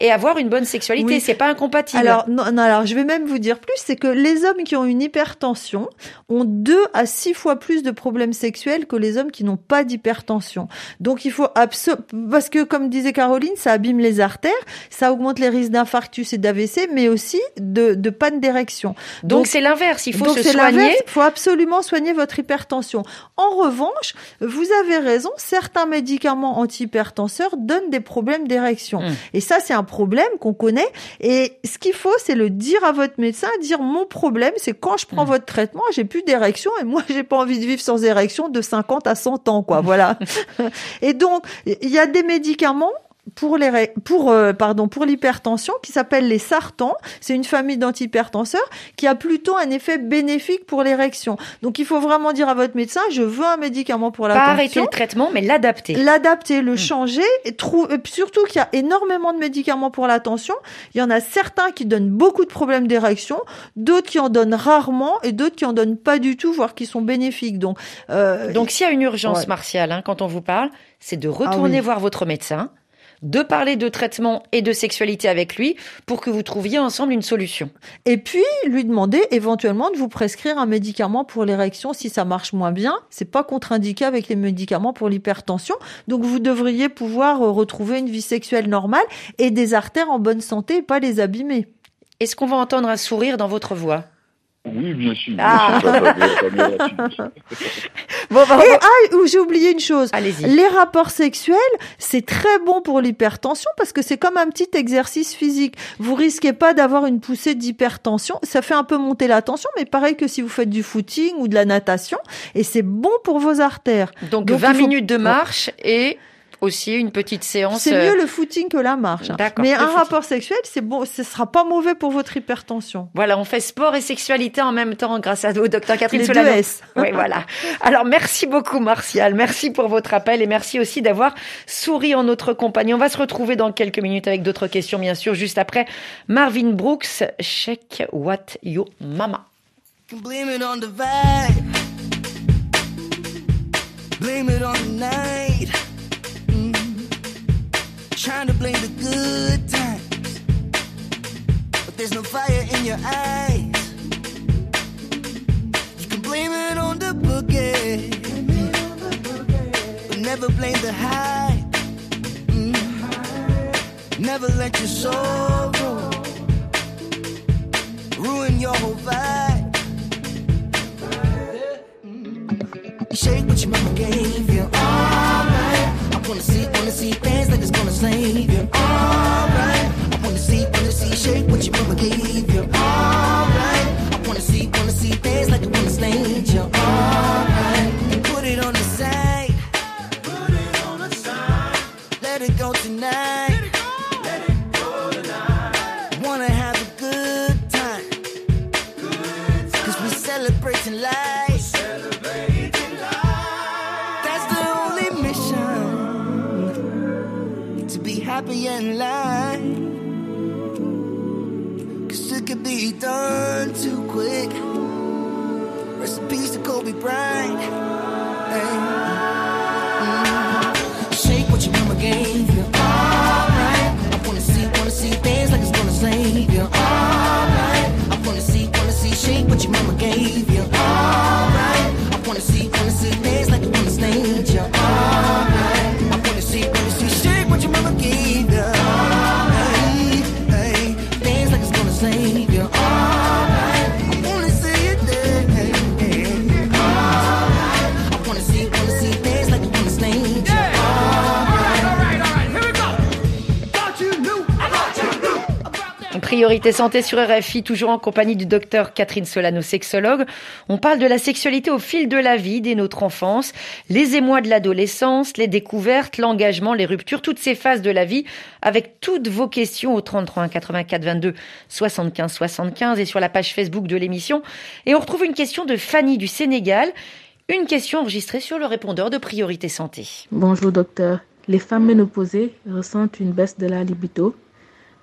Speaker 3: et avoir une bonne sexualité. C'est pas incompatible.
Speaker 4: Alors, non, alors, je vais même vous dire plus, c'est que les hommes qui ont une hypertension ont deux à six fois plus de problèmes sexuels que les hommes qui n'ont pas d'hypertension. Donc, il faut absolument, parce que comme disait Caroline, ça abîme les artères, ça augmente les risques d'infarctus et d'AVC, mais aussi de, de panne d'érection.
Speaker 3: Donc, c'est l'inverse. Il faut se soigner.
Speaker 4: Il faut absolument soigner votre hypertension. En revanche, vous avez raison, certains médicaments antihypertenseurs donnent des problèmes d'érection. Hum. Et ça, c'est un problème qu'on connaît. Et ce qu'il faut, c'est le dire à votre médecin, dire mon problème, c'est quand je prends mmh. votre traitement, j'ai plus d'érection et moi, j'ai pas envie de vivre sans érection de 50 à 100 ans, quoi. Voilà. et donc, il y a des médicaments pour les pour euh, pardon pour l'hypertension qui s'appelle les sartans. C'est une famille d'antihypertenseurs qui a plutôt un effet bénéfique pour l'érection. Donc il faut vraiment dire à votre médecin je veux un médicament pour la Pas
Speaker 3: arrêter le traitement mais l'adapter.
Speaker 4: L'adapter, le hmm. changer et, surtout qu'il y a énormément de médicaments pour la tension. Il y en a certains qui donnent beaucoup de problèmes d'érection, d'autres qui en donnent rarement et d'autres qui en donnent pas du tout voire qui sont bénéfiques. Donc
Speaker 3: euh, donc s'il y a une urgence martiale hein, quand on vous parle, c'est de ah retourner voir votre médecin de parler de traitement et de sexualité avec lui pour que vous trouviez ensemble une solution.
Speaker 4: Et puis lui demander éventuellement de vous prescrire un médicament pour l'érection si ça marche moins bien. C'est pas contre-indiqué avec les médicaments pour l'hypertension. Donc vous devriez pouvoir euh, retrouver une vie sexuelle normale et des artères en bonne santé et pas les abîmer.
Speaker 3: Est-ce qu'on va entendre un sourire dans votre voix?
Speaker 8: Oui, bien sûr. Ah.
Speaker 4: bon, bah, Et, ah, j'ai oublié une chose. Les rapports sexuels, c'est très bon pour l'hypertension parce que c'est comme un petit exercice physique. Vous risquez pas d'avoir une poussée d'hypertension. Ça fait un peu monter la tension, mais pareil que si vous faites du footing ou de la natation. Et c'est bon pour vos artères.
Speaker 3: Donc, 20 minutes de marche et aussi une petite séance.
Speaker 4: C'est mieux euh, le footing que la marche. Mais un rapport sexuel, c'est bon, ce sera pas mauvais pour votre hypertension.
Speaker 3: Voilà, on fait sport et sexualité en même temps grâce à vous, docteur Catherine
Speaker 4: Les S.
Speaker 3: Oui, voilà. Alors merci beaucoup, Martial. Merci pour votre appel et merci aussi d'avoir souri en notre compagnie. On va se retrouver dans quelques minutes avec d'autres questions, bien sûr, juste après Marvin Brooks, Check What Your Mama. Blame it on the vibe. Blame it on the night. Trying to blame the good times, but there's no fire in your eyes. You can blame it on the boogie, but never blame the high. Mm. Never let your sorrow ruin your whole vibe. Mm. Shake what your mama gave you. Alright, I wanna see, wanna see things like gonna. Alright, I wanna see, wanna see, shake what your mama gave you. Alright, I wanna see, wanna see things like burn too quick. Recipes to Kobe Bryant. Priorité santé sur RFI, toujours en compagnie du docteur Catherine Solano, sexologue. On parle de la sexualité au fil de la vie, dès notre enfance, les émois de l'adolescence, les découvertes, l'engagement, les ruptures, toutes ces phases de la vie, avec toutes vos questions au 33 84 22 75 75 et sur la page Facebook de l'émission. Et on retrouve une question de Fanny du Sénégal, une question enregistrée sur le répondeur de Priorité santé.
Speaker 9: Bonjour docteur. Les femmes ménopausées ressentent une baisse de la libido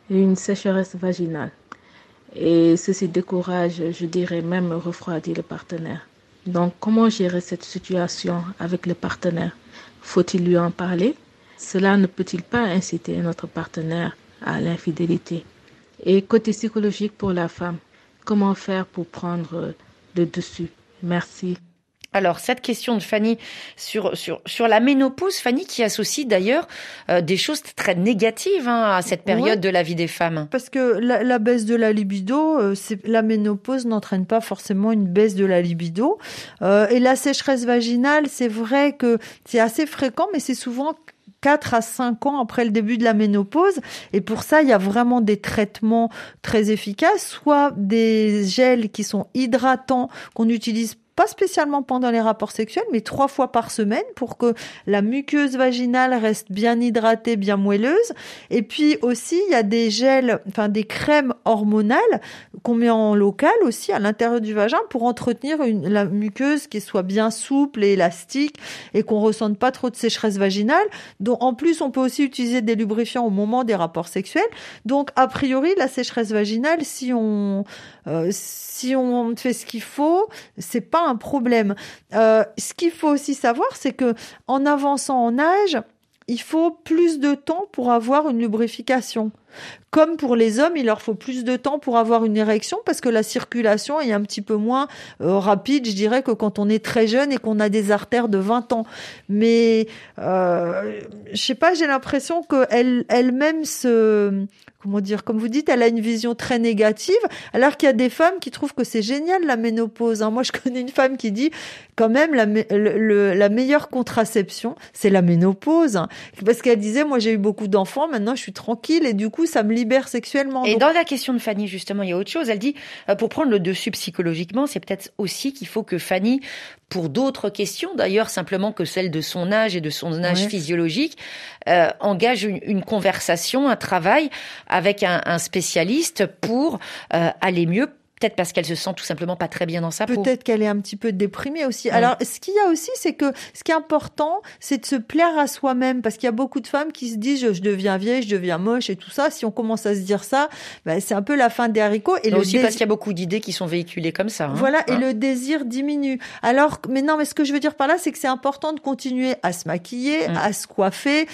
Speaker 9: une sécheresse vaginale. Et ceci décourage, je dirais même refroidit le partenaire. Donc comment gérer cette situation avec le partenaire? Faut-il lui en parler? Cela ne peut-il pas inciter notre partenaire à l'infidélité? Et côté psychologique pour la femme, comment faire pour prendre le dessus? Merci.
Speaker 3: Alors, cette question de Fanny sur, sur, sur la ménopause, Fanny qui associe d'ailleurs euh, des choses très négatives hein, à cette période de la vie des femmes.
Speaker 4: Parce que la, baisse de la libido, euh, la ménopause n'entraîne pas forcément une baisse de la libido. Euh, et la sécheresse vaginale, c'est vrai que c'est assez fréquent, mais c'est souvent 4 à 5 ans après le début de la ménopause. Et pour ça, il y a vraiment des traitements très efficaces, soit des gels qui sont hydratants qu'on utilise pas spécialement pendant les rapports sexuels, mais trois fois par semaine pour que la muqueuse vaginale reste bien hydratée, bien moelleuse. Et puis aussi, il y a des gels, enfin des crèmes hormonales qu'on met en local aussi à l'intérieur du vagin pour entretenir une, la muqueuse qui soit bien souple et élastique et qu'on ressente pas trop de sécheresse vaginale. Donc en plus, on peut aussi utiliser des lubrifiants au moment des rapports sexuels. Donc a priori, la sécheresse vaginale, si on euh, si on fait ce qu'il faut, c'est pas un problème. Euh, ce qu'il faut aussi savoir, c'est que en avançant en âge, il faut plus de temps pour avoir une lubrification. Comme pour les hommes, il leur faut plus de temps pour avoir une érection parce que la circulation est un petit peu moins euh, rapide, je dirais, que quand on est très jeune et qu'on a des artères de 20 ans. Mais euh, je sais pas, j'ai l'impression qu'elle elle-même se comment dire, comme vous dites, elle a une vision très négative, alors qu'il y a des femmes qui trouvent que c'est génial la ménopause. Hein. Moi, je connais une femme qui dit quand même la, la meilleure contraception, c'est la ménopause, hein. parce qu'elle disait, moi j'ai eu beaucoup d'enfants, maintenant je suis tranquille et du coup ça me libère sexuellement.
Speaker 3: Et dans la question de Fanny, justement, il y a autre chose. Elle dit, euh, pour prendre le dessus psychologiquement, c'est peut-être aussi qu'il faut que Fanny, pour d'autres questions, d'ailleurs simplement que celle de son âge et de son âge physiologique, euh, engage une, conversation, un travail avec un, spécialiste pour euh, aller mieux Peut-être parce qu'elle se sent tout simplement pas très bien dans sa
Speaker 4: peau. Peut-être qu'elle est un petit peu déprimée aussi. Alors, ce qu'il y a aussi, c'est que ce qui est important, c'est de se plaire à soi-même, parce qu'il y a beaucoup de femmes qui se disent je, deviens vieille, je deviens moche et tout ça. Si on commence à se dire ça, ben, c'est un peu la fin des haricots.
Speaker 3: Et le aussi parce qu'il y a beaucoup d'idées qui sont véhiculées comme ça. Hein.
Speaker 4: Voilà, et le désir diminue. Alors, mais non, mais ce que je veux dire par là, c'est que c'est important de continuer à se maquiller, mm. à se coiffer,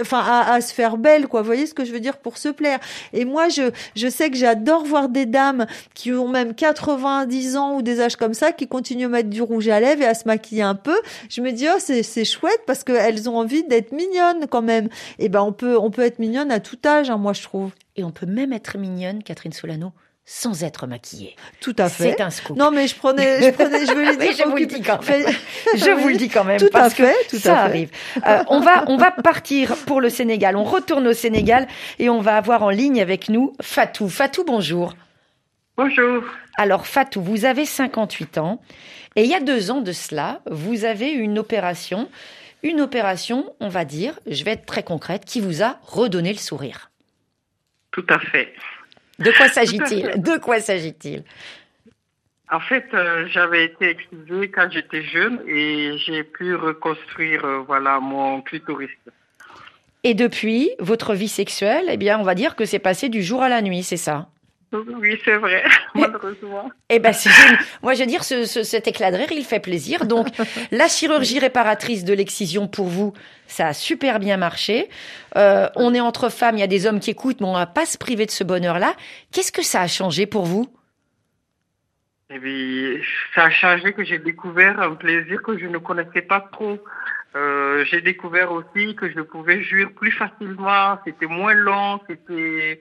Speaker 4: enfin à, à, se faire belle, quoi. Vous voyez ce que je veux dire pour se plaire. Et moi, je je sais que j'adore voir des dames qui ont même 90 ans ou des âges comme ça qui continuent à mettre du rouge à lèvres et à se maquiller un peu. Je me dis oh c'est chouette parce qu'elles ont envie d'être mignonnes quand même. Et ben on peut on peut être mignonne à tout âge, hein, moi je trouve.
Speaker 3: Et on peut même être mignonne, Catherine Solano, sans être maquillée.
Speaker 4: Tout à fait.
Speaker 3: C'est un scoop.
Speaker 4: Non, mais je prenais, je prenais, je veux dire.
Speaker 3: je vous le dis quand même. je vous le dis quand même.
Speaker 4: Tout
Speaker 3: parce
Speaker 4: à fait,
Speaker 3: que ça arrive. Euh, on va, on va partir pour le Sénégal. On retourne au Sénégal et on va avoir en ligne avec nous Fatou. Fatou, bonjour.
Speaker 10: Bonjour.
Speaker 3: Alors Fatou, vous avez 58 ans et il y a deux ans de cela, vous avez eu une opération, une opération, on va dire, je vais être très concrète, qui vous a redonné le sourire.
Speaker 10: Tout à fait.
Speaker 3: De quoi s'agit-il De quoi s'agit-il?
Speaker 10: En fait, euh, j'avais été excisée quand j'étais jeune et j'ai pu reconstruire euh, voilà mon clitoris.
Speaker 3: Et depuis, votre vie sexuelle, eh bien, on va dire que c'est passé du jour à la nuit, c'est ça?
Speaker 10: Oui, c'est vrai, malheureusement.
Speaker 3: Eh ben, moi, je veux dire, ce, cet éclat de rire, il fait plaisir. Donc, la chirurgie réparatrice de l'excision pour vous, ça a super bien marché. Euh, on est entre femmes, il y a des hommes qui écoutent, mais on va pas se priver de ce bonheur-là. Qu'est-ce que ça a changé pour vous?
Speaker 10: Eh bien, ça a changé que j'ai découvert un plaisir que je ne connaissais pas trop. Euh, j'ai découvert aussi que je pouvais jouir plus facilement, c'était moins long, c'était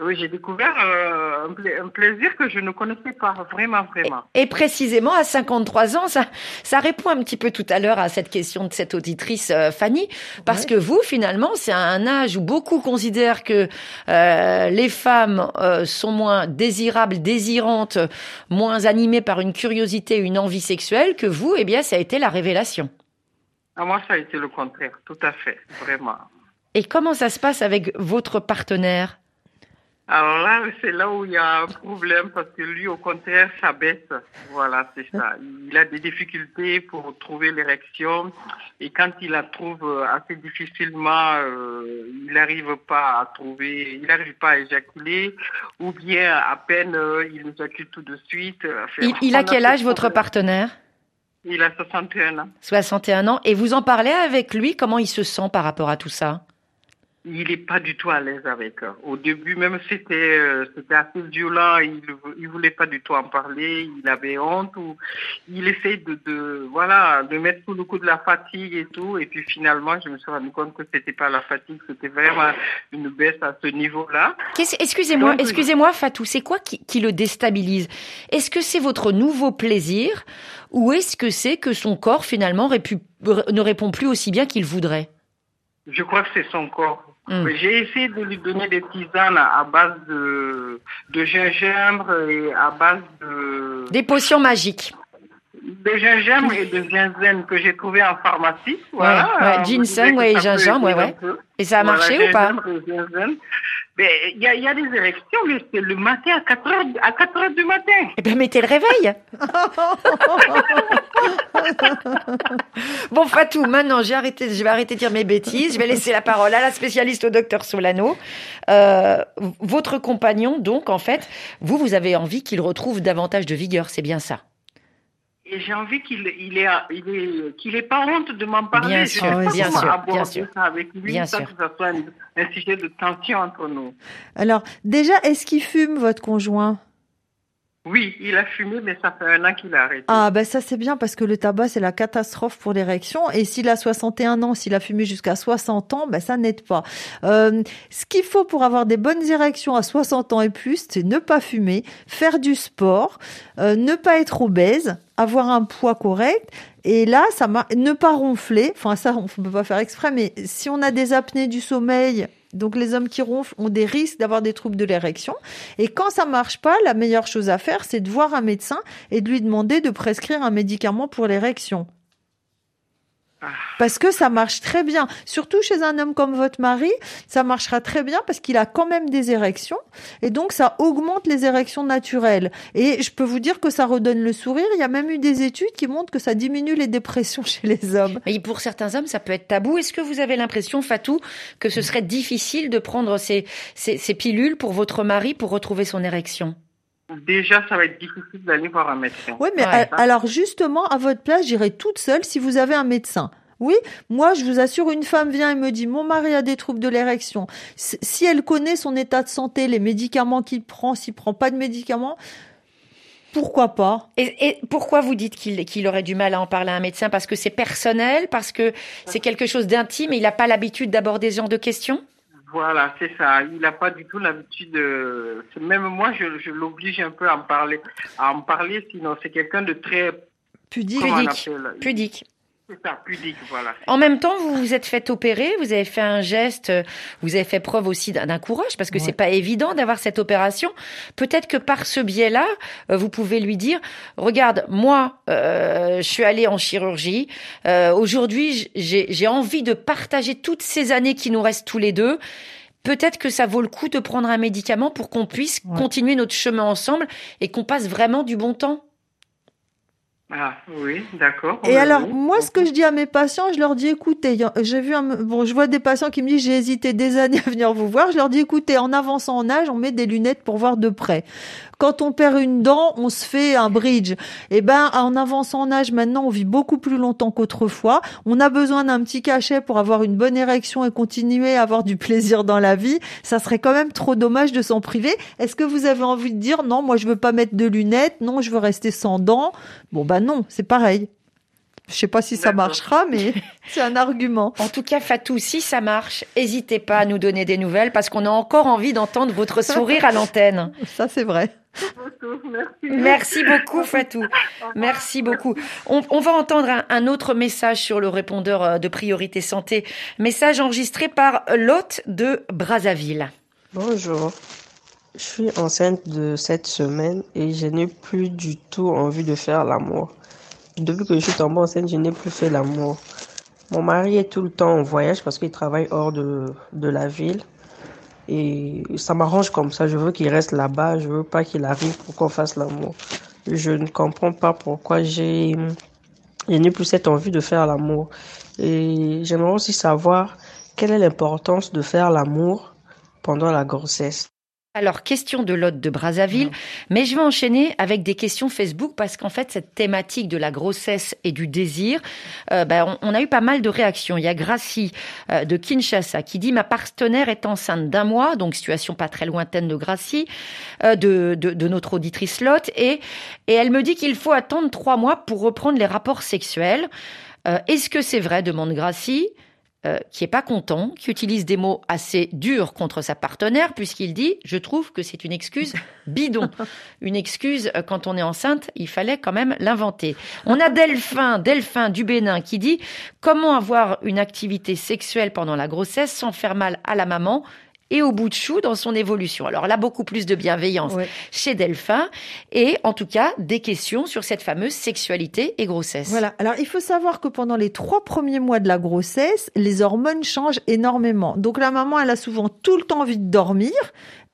Speaker 10: oui, j'ai découvert euh, un, plaisir que je ne connaissais pas vraiment, vraiment.
Speaker 3: Et, précisément à 53 ans, ça, ça répond un petit peu tout à l'heure à cette question de cette auditrice euh, Fanny, parce que vous, finalement, c'est un âge où beaucoup considèrent que euh, les femmes sont moins désirables, désirantes, moins animées par une curiosité, une envie sexuelle, que vous, eh bien, ça a été la révélation.
Speaker 10: Ah, moi, ça a été le contraire, tout à fait, vraiment.
Speaker 3: Et comment ça se passe avec votre partenaire?
Speaker 10: Alors là, c'est là où il y a un problème parce que lui, au contraire, s'abaisse. Voilà, c'est ça. Il a des difficultés pour trouver l'érection et quand il la trouve euh, assez difficilement, euh, il n'arrive pas à trouver, il n'arrive pas à éjaculer ou bien à peine euh, il éjacule tout de suite.
Speaker 3: il, a quel âge votre partenaire?
Speaker 10: Il a 61 ans.
Speaker 3: 61 ans. Et vous en parlez avec lui? Comment il se sent par rapport à tout ça?
Speaker 10: Il n'est pas du tout à l'aise avec. Au début, même c'était euh, c'était assez violent. Il il voulait pas du tout en parler. Il avait honte ou il essaye de, de voilà de mettre sous le coup de la fatigue et tout. Et puis finalement, je me suis rendu compte que c'était pas la fatigue, c'était vraiment une baisse à ce niveau-là.
Speaker 3: Excusez-moi, excusez-moi, Fatou, c'est quoi qui, qui le déstabilise? Est-ce que c'est votre nouveau plaisir ou est-ce que c'est que son corps finalement ne répond plus aussi bien qu'il voudrait?
Speaker 10: Je crois que c'est son corps. Mm. J'ai essayé de lui donner des tisanes à base de, de gingembre et à base de...
Speaker 3: Des potions magiques.
Speaker 10: De gingembre et de ginseng que j'ai trouvé en pharmacie. Voilà.
Speaker 3: Ouais, ginseng, ouais, et gingembre, ouais, ouais. Et ça a marché ou pas
Speaker 10: il y a, y a, des érections, mais c'est le matin à 4 heures, à 4 heures du matin.
Speaker 3: Eh bien, mettez le réveil. bon, Fatou, maintenant, j'ai arrêté, je vais arrêter de dire mes bêtises. Je vais laisser la parole à la spécialiste, au docteur Solano. Euh, votre compagnon, donc, en fait, vous, vous avez envie qu'il retrouve davantage de vigueur, c'est bien ça?
Speaker 10: Et j'ai envie qu'il il ait, il qu'il ait pas honte de m'en parler.
Speaker 3: Bien sûr, bien sûr, bien sûr.
Speaker 10: Ça avec lui, bien sûr. que ça soit un, sujet de tension entre nous.
Speaker 4: Alors, déjà, est-ce qu'il fume, votre conjoint?
Speaker 10: Oui, il a fumé, mais ça fait un an qu'il a arrêté.
Speaker 4: Ah, ben ça c'est bien parce que le tabac c'est la catastrophe pour l'érection. Et s'il a 61 ans, s'il a fumé jusqu'à 60 ans, ben ça n'aide pas. Euh, ce qu'il faut pour avoir des bonnes érections à 60 ans et plus, c'est ne pas fumer, faire du sport, euh, ne pas être obèse, avoir un poids correct. Et là, ça ne pas ronfler. Enfin, ça, on ne peut pas faire exprès, mais si on a des apnées du sommeil, donc les hommes qui ronflent ont des risques d'avoir des troubles de l'érection. Et quand ça marche pas, la meilleure chose à faire, c'est de voir un médecin et de lui demander de prescrire un médicament pour l'érection. Parce que ça marche très bien. Surtout chez un homme comme votre mari, ça marchera très bien parce qu'il a quand même des érections. Et donc, ça augmente les érections naturelles. Et je peux vous dire que ça redonne le sourire. Il y a même eu des études qui montrent que ça diminue les dépressions chez les hommes.
Speaker 3: Et pour certains hommes, ça peut être tabou. Est-ce que vous avez l'impression, Fatou, que ce serait difficile de prendre ces, ces, ces pilules pour votre mari pour retrouver son érection?
Speaker 10: Déjà, ça va être difficile d'aller voir un médecin.
Speaker 4: Oui, mais alors justement, à votre place, j'irai toute seule si vous avez un médecin. Oui, moi, je vous assure, une femme vient et me dit, mon mari a des troubles de l'érection. Si elle connaît son état de santé, les médicaments qu'il prend, s'il prend pas de médicaments, pourquoi pas?
Speaker 3: Et, pourquoi vous dites qu'il aurait du mal à en parler à un médecin? Parce que c'est personnel, parce que c'est quelque chose d'intime et il n'a pas l'habitude d'aborder ce genre de questions?
Speaker 10: Voilà, c'est ça. Il n'a pas du tout l'habitude. De... Même moi, je, l'oblige un peu à en parler, à en parler. Sinon, c'est quelqu'un de très
Speaker 3: pudique. Pudique.
Speaker 10: C'est ça, pudique, voilà.
Speaker 3: En même temps, vous vous êtes fait opérer, vous avez fait un geste, vous avez fait preuve aussi d'un courage parce que c'est pas évident d'avoir cette opération. Peut-être que par ce biais-là, euh, vous pouvez lui dire "Regarde, moi, euh, je suis allée en chirurgie. Euh, Aujourd'hui, j'ai envie de partager toutes ces années qui nous restent tous les deux." peut-être que ça vaut le coup de prendre un médicament pour qu'on puisse continuer notre chemin ensemble et qu'on passe vraiment du bon temps.
Speaker 10: Ah oui, d'accord.
Speaker 4: Et alors, moi, ce que je dis à mes patients, je leur dis, écoutez, j'ai vu un, bon, je vois des patients qui me disent, j'ai hésité des années à venir vous voir. Je leur dis, écoutez, en avançant en âge, on met des lunettes pour voir de près. Quand on perd une dent, on se fait un bridge. Eh ben, en avançant en âge, maintenant, on vit beaucoup plus longtemps qu'autrefois. On a besoin d'un petit cachet pour avoir une bonne érection et continuer à avoir du plaisir dans la vie. Ça serait quand même trop dommage de s'en priver. Est-ce que vous avez envie de dire, non, moi, je veux pas mettre de lunettes. Non, je veux rester sans dents? Bon, ben non, c'est pareil. Je sais pas si ça marchera, mais c'est un argument.
Speaker 3: En tout cas, Fatou, si ça marche, n'hésitez pas à nous donner des nouvelles parce qu'on a encore envie d'entendre votre sourire à l'antenne.
Speaker 4: Ça, c'est vrai.
Speaker 3: Merci beaucoup, Fatou. Merci beaucoup. On, va entendre un, autre message sur le répondeur euh, de priorité santé. Message enregistré par Lotte de Brazzaville.
Speaker 11: Bonjour. Je suis enceinte de cette semaine et je n'ai plus du tout envie de faire l'amour. Depuis que je suis tombée enceinte, je n'ai plus fait l'amour. Mon mari est tout le temps en voyage parce qu'il travaille hors de, de la ville. Et ça m'arrange comme ça. Je veux qu'il reste là-bas. Je veux pas qu'il arrive pour qu'on fasse l'amour. Je ne comprends pas pourquoi j'ai, je n'ai plus cette envie de faire l'amour. Et j'aimerais aussi savoir quelle est l'importance de faire l'amour pendant la grossesse.
Speaker 3: Alors, question de Lotte de Brazzaville, mais je vais enchaîner avec des questions Facebook parce qu'en fait, cette thématique de la grossesse et du désir, euh, ben, on, a eu pas mal de réactions. Il y a Gracie euh, de Kinshasa qui dit « Ma partenaire est enceinte d'un mois », donc situation pas très lointaine de Gracie, euh, de, de, notre auditrice Lotte, et, et elle me dit qu'il faut attendre trois mois pour reprendre les rapports sexuels. Est-ce que c'est vrai demande Gracie. Euh, qui est pas content, qui utilise des mots assez durs contre sa partenaire, puisqu'il dit Je trouve que c'est une excuse bidon. une excuse, euh, quand on est enceinte, il fallait quand même l'inventer. On a Delphin, Delphin du Bénin, qui dit Comment avoir une activité sexuelle pendant la grossesse sans faire mal à la maman et au bout de chou dans son évolution. Alors là, beaucoup plus de bienveillance chez Delphin et en tout cas des questions sur cette fameuse sexualité et grossesse.
Speaker 4: Voilà. Alors il faut savoir que pendant les trois premiers mois de la grossesse, les hormones changent énormément. Donc la maman, elle a souvent tout le temps envie de dormir.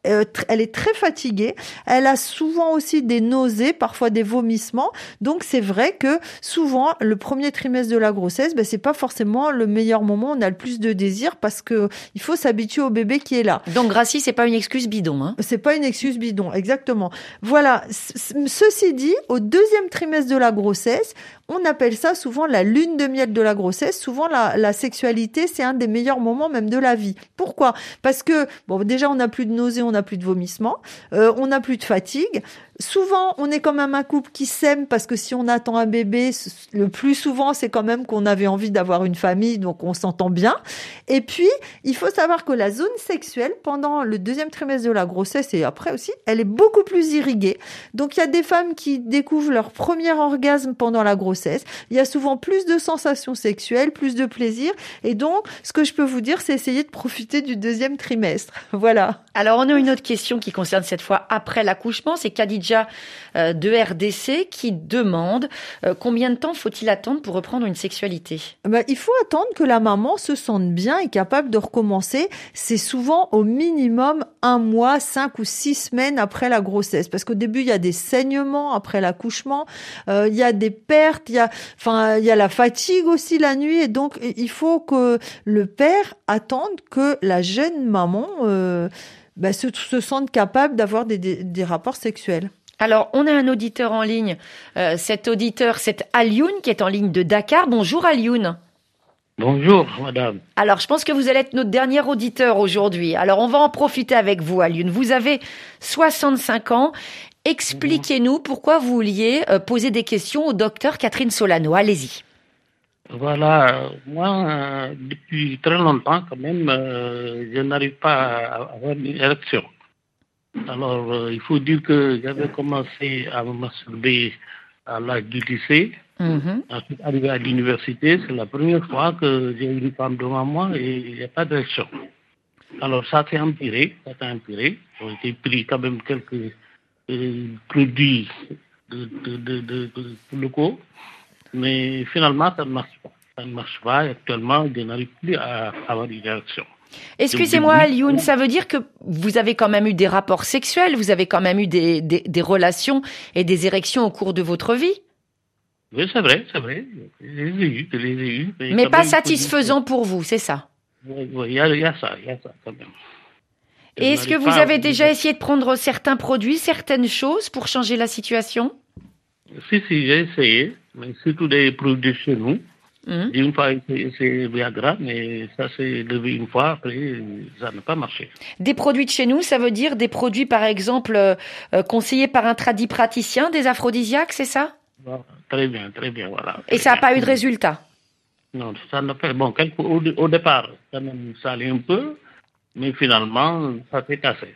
Speaker 4: Euh, elle est très fatiguée. Elle a souvent aussi des nausées, parfois des vomissements. Donc c'est vrai que souvent le premier trimestre de la grossesse, ben, c'est pas forcément le meilleur moment. On a le plus de désir parce que il faut s'habituer au bébé qui est là.
Speaker 3: Donc Gracie, c'est pas une excuse bidon. Hein
Speaker 4: c'est pas une excuse bidon, exactement. Voilà. Ceci dit, au deuxième trimestre de la grossesse, on appelle ça souvent la lune de miel de la grossesse. Souvent, la, sexualité, c'est un des meilleurs moments même de la vie. Pourquoi? Parce que, bon, déjà, on n'a plus de nausées, on n'a plus de vomissements, euh, on n'a plus de fatigue. Souvent, on est quand même un couple qui s'aime parce que si on attend un bébé, le plus souvent, c'est quand même qu'on avait envie d'avoir une famille, donc on s'entend bien. Et puis, il faut savoir que la zone sexuelle, pendant le deuxième trimestre de la grossesse et après aussi, elle est beaucoup plus irriguée. Donc, il y a des femmes qui découvrent leur premier orgasme pendant la grossesse. Il y a souvent plus de sensations sexuelles, plus de plaisir. Et donc, ce que je peux vous dire, c'est essayer de profiter du deuxième trimestre. Voilà.
Speaker 3: Alors, on a une autre question qui concerne cette fois après l'accouchement. C'est Khadija euh, de RDC qui demande euh, combien de temps faut-il attendre pour reprendre une sexualité?
Speaker 4: Bah, Il faut attendre que la maman se sente bien et capable de recommencer. C'est souvent au minimum un mois, cinq ou six semaines après la grossesse. Parce qu'au début, il y a des saignements après l'accouchement, euh, il y a des pertes, il y a, la fatigue aussi la nuit. Et donc, il faut que le père attende que la jeune maman bah, se, se, sente capable d'avoir des rapports sexuels.
Speaker 3: Alors, on a un auditeur en ligne. Euh, cet auditeur, c'est Alioun qui est en ligne de Dakar. Bonjour Alioun.
Speaker 12: Bonjour, madame.
Speaker 3: Alors, je pense que vous allez être notre dernier auditeur aujourd'hui. Alors, on va en profiter avec vous, Alioun. Vous avez 65 ans. Expliquez-nous pourquoi vous vouliez euh, poser des questions au docteur Catherine Solano. Allez-y.
Speaker 12: Voilà, moi, euh, depuis très longtemps, quand même, je n'arrive pas à avoir une érection. Alors, euh, il faut dire que j'avais commencé à me masturber à l'âge du lycée. Mm Ensuite, arrivé à l'université, c'est la première fois que j'ai une femme devant moi et il n'y a pas d'érection. Alors, ça s'est empiré, ça s'est empiré. J'ai pris quand même quelques euh, produits de, de, de, locaux, mais finalement, ça ne marche pas. Ça ne marche pas. Actuellement, je n'arrive plus à avoir une érection.
Speaker 3: Excusez-moi, Lyoun, ça veut dire que vous avez quand même eu des rapports sexuels, vous avez quand même eu des, des, relations et des érections au cours de votre vie?
Speaker 12: Oui, c'est vrai, c'est vrai. Je les ai eu, je les ai eu.
Speaker 3: Mais, pas satisfaisant pour vous, c'est ça?
Speaker 12: Oui, il y, a ça, il y a ça quand même.
Speaker 3: Et est-ce que vous avez déjà essayé de prendre certains produits, certaines choses pour changer la situation?
Speaker 12: Si, si, j'ai essayé, mais surtout des produits chez nous. Mmh. Une fois, c'est Viagra, mais ça s'est levé une fois, après, ça n'a pas marché.
Speaker 3: Des produits de chez nous, ça veut dire des produits, par exemple, euh, conseillés par un tradipraticien, des aphrodisiaques, c'est ça?
Speaker 12: Très bien, très bien, voilà.
Speaker 3: Et ça n'a pas eu de résultat?
Speaker 12: Non, ça n'a pas. Bon, au, au, départ, ça, ça allait un peu, mais finalement, ça s'est cassé.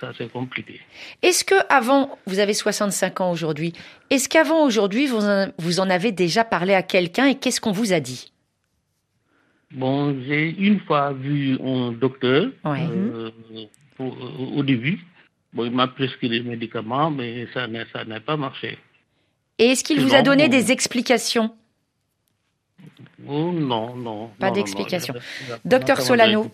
Speaker 12: Ça, c'est compliqué.
Speaker 3: Est-ce que avant, vous avez 65 ans aujourd'hui, est-ce qu'avant aujourd'hui, vous, vous en avez déjà parlé à quelqu'un et qu'est-ce qu'on vous a dit?
Speaker 12: Bon, j'ai une fois vu un docteur euh, au début. Bon, il m'a prescrit des médicaments, mais ça n'a pas marché.
Speaker 3: Et est-ce qu'il vous a donné des explications?
Speaker 12: Oh, Non, non.
Speaker 3: Pas d'explication. Docteur Solano.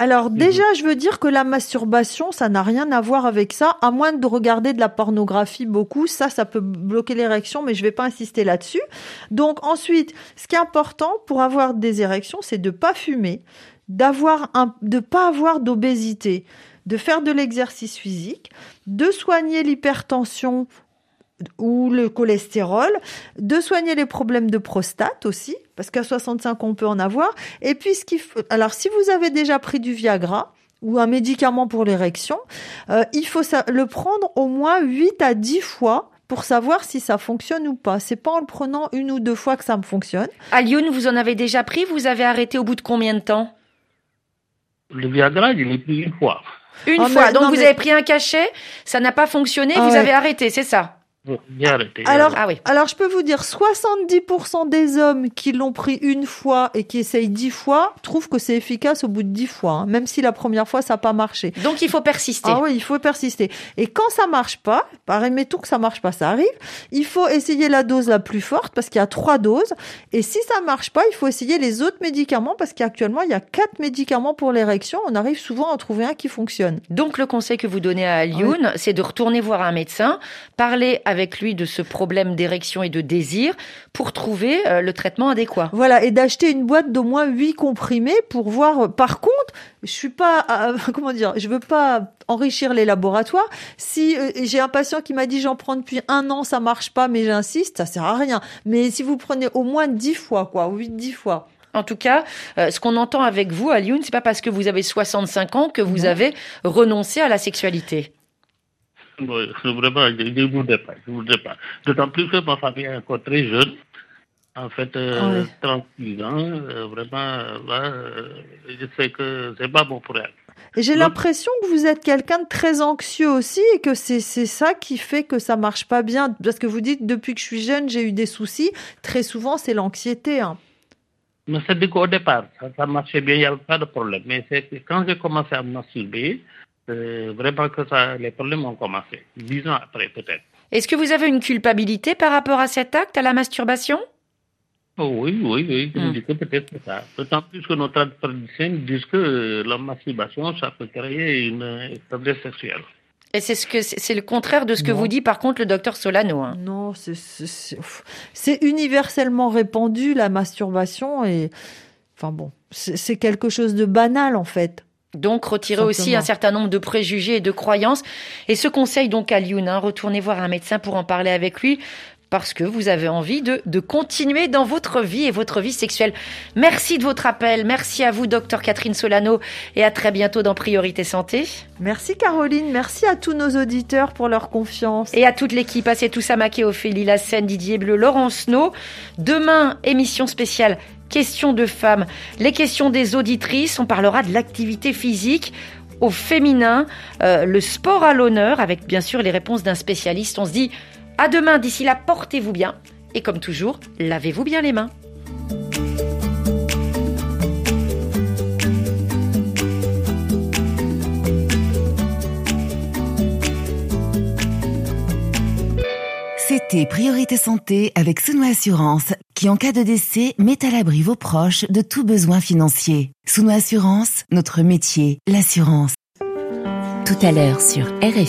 Speaker 4: Alors déjà, je veux dire que la masturbation, ça n'a rien à voir avec ça, à moins de regarder de la pornographie beaucoup. Ça, ça peut bloquer l'érection, mais je vais pas insister là-dessus. Donc ensuite, ce qui est important pour avoir des érections, c'est de pas fumer, d'avoir un, de pas avoir d'obésité, de faire de l'exercice physique, de soigner l'hypertension ou le cholestérol, de soigner les problèmes de prostate aussi, parce qu'à 65 on peut en avoir. Et puis ce qu'il faut, alors si vous avez déjà pris du Viagra ou un médicament pour l'érection, euh, il faut le prendre au moins 8 à 10 fois pour savoir si ça fonctionne ou pas. C'est pas en le prenant une ou deux fois que ça me fonctionne.
Speaker 3: À Lyon, vous en avez déjà pris, vous avez arrêté au bout de combien de temps?
Speaker 12: Le Viagra, je l'ai pris une fois.
Speaker 3: Une oh, fois. Donc vous avez pris un cachet, ça n'a pas fonctionné, ah vous avez arrêté, c'est ça?
Speaker 4: Alors, ah alors, je peux vous dire, 70% des hommes qui l'ont pris une fois et qui essayent dix fois trouvent que c'est efficace au bout de dix fois, hein, même si la première fois ça n'a pas marché.
Speaker 3: Donc il faut persister.
Speaker 4: Ah oui, il faut persister. Et quand ça marche pas, par tout que ça marche pas, ça arrive. Il faut essayer la dose la plus forte parce qu'il y a trois doses. Et si ça marche pas, il faut essayer les autres médicaments parce qu'actuellement il y a quatre médicaments pour l'érection. On arrive souvent à en trouver un qui fonctionne.
Speaker 3: Donc le conseil que vous donnez à Lyoun, c'est de retourner voir un médecin, parler avec avec lui de ce problème d'érection et de désir pour trouver euh, le traitement adéquat.
Speaker 4: Voilà, et d'acheter une boîte d'au moins 8 comprimés pour voir. Par contre, je suis pas, euh, comment dire, je veux pas enrichir les laboratoires. Si euh, j'ai un patient qui m'a dit j'en prends depuis un an, ça marche pas, mais j'insiste, ça sert à rien. Mais si vous prenez au moins 10 fois, quoi, 8-10 fois.
Speaker 3: En tout cas, ce qu'on entend avec vous, à Lyon, c'est pas parce que vous avez 65 ans que vous avez renoncé à la sexualité.
Speaker 12: Vraiment, je ne voudrais pas. Je voudrais pas. D'autant plus que ma famille est encore très jeune. En fait, euh, 36 ans, euh, vraiment, euh, je sais que c'est pas bon pour elle.
Speaker 4: J'ai l'impression que vous êtes quelqu'un de très anxieux aussi et que c'est ça qui fait que ça marche pas bien. Parce que vous dites, depuis que je suis jeune, j'ai eu des soucis. Très souvent, c'est l'anxiété. Hein.
Speaker 12: Mais c'est qu'au départ, ça, ça, marchait bien, il n'y avait pas de problème. Mais c'est quand j'ai commencé à me masturber, vraiment que ça, les problèmes ont commencé, dix ans après peut-être.
Speaker 3: Est-ce que vous avez une culpabilité par rapport à cet acte, à la masturbation?
Speaker 12: Oh, Oui, oui, oui, je me hmm. dis que peut-être ça. D'autant plus que notre tradition dit que la masturbation, ça peut créer une faiblesse sexuelle.
Speaker 3: Et c'est ce que c'est le contraire de ce que vous dit par contre le docteur Solano. Hein.
Speaker 4: Non, c'est universellement répandu la masturbation et enfin bon, c'est quelque chose de banal en fait.
Speaker 3: Donc retirer aussi un certain nombre de préjugés et de croyances. Et ce conseil donc à Lyoun, hein, retournez voir un médecin pour en parler avec lui parce que vous avez envie de, de continuer dans votre vie et votre vie sexuelle. Merci de votre appel. Merci à vous, docteur Catherine Solano, et à très bientôt dans Priorité Santé.
Speaker 4: Merci Caroline. Merci à tous nos auditeurs pour leur confiance.
Speaker 3: Et à toute l'équipe, à tout Samaké, Ophélie Lassen, Didier Bleu, Laurence No. Demain, émission spéciale questions de femmes, les questions des auditrices. On parlera de l'activité physique au féminin, euh, le sport à l'honneur, avec bien sûr les réponses d'un spécialiste. On se dit à demain, d'ici là, portez-vous bien. Et comme toujours, lavez-vous bien les mains.
Speaker 1: Priorité Santé avec Souno Assurance, qui en cas de décès met à l'abri vos proches de tout besoin financier. Souno Assurance, notre métier, l'assurance. Tout à l'heure sur RFI.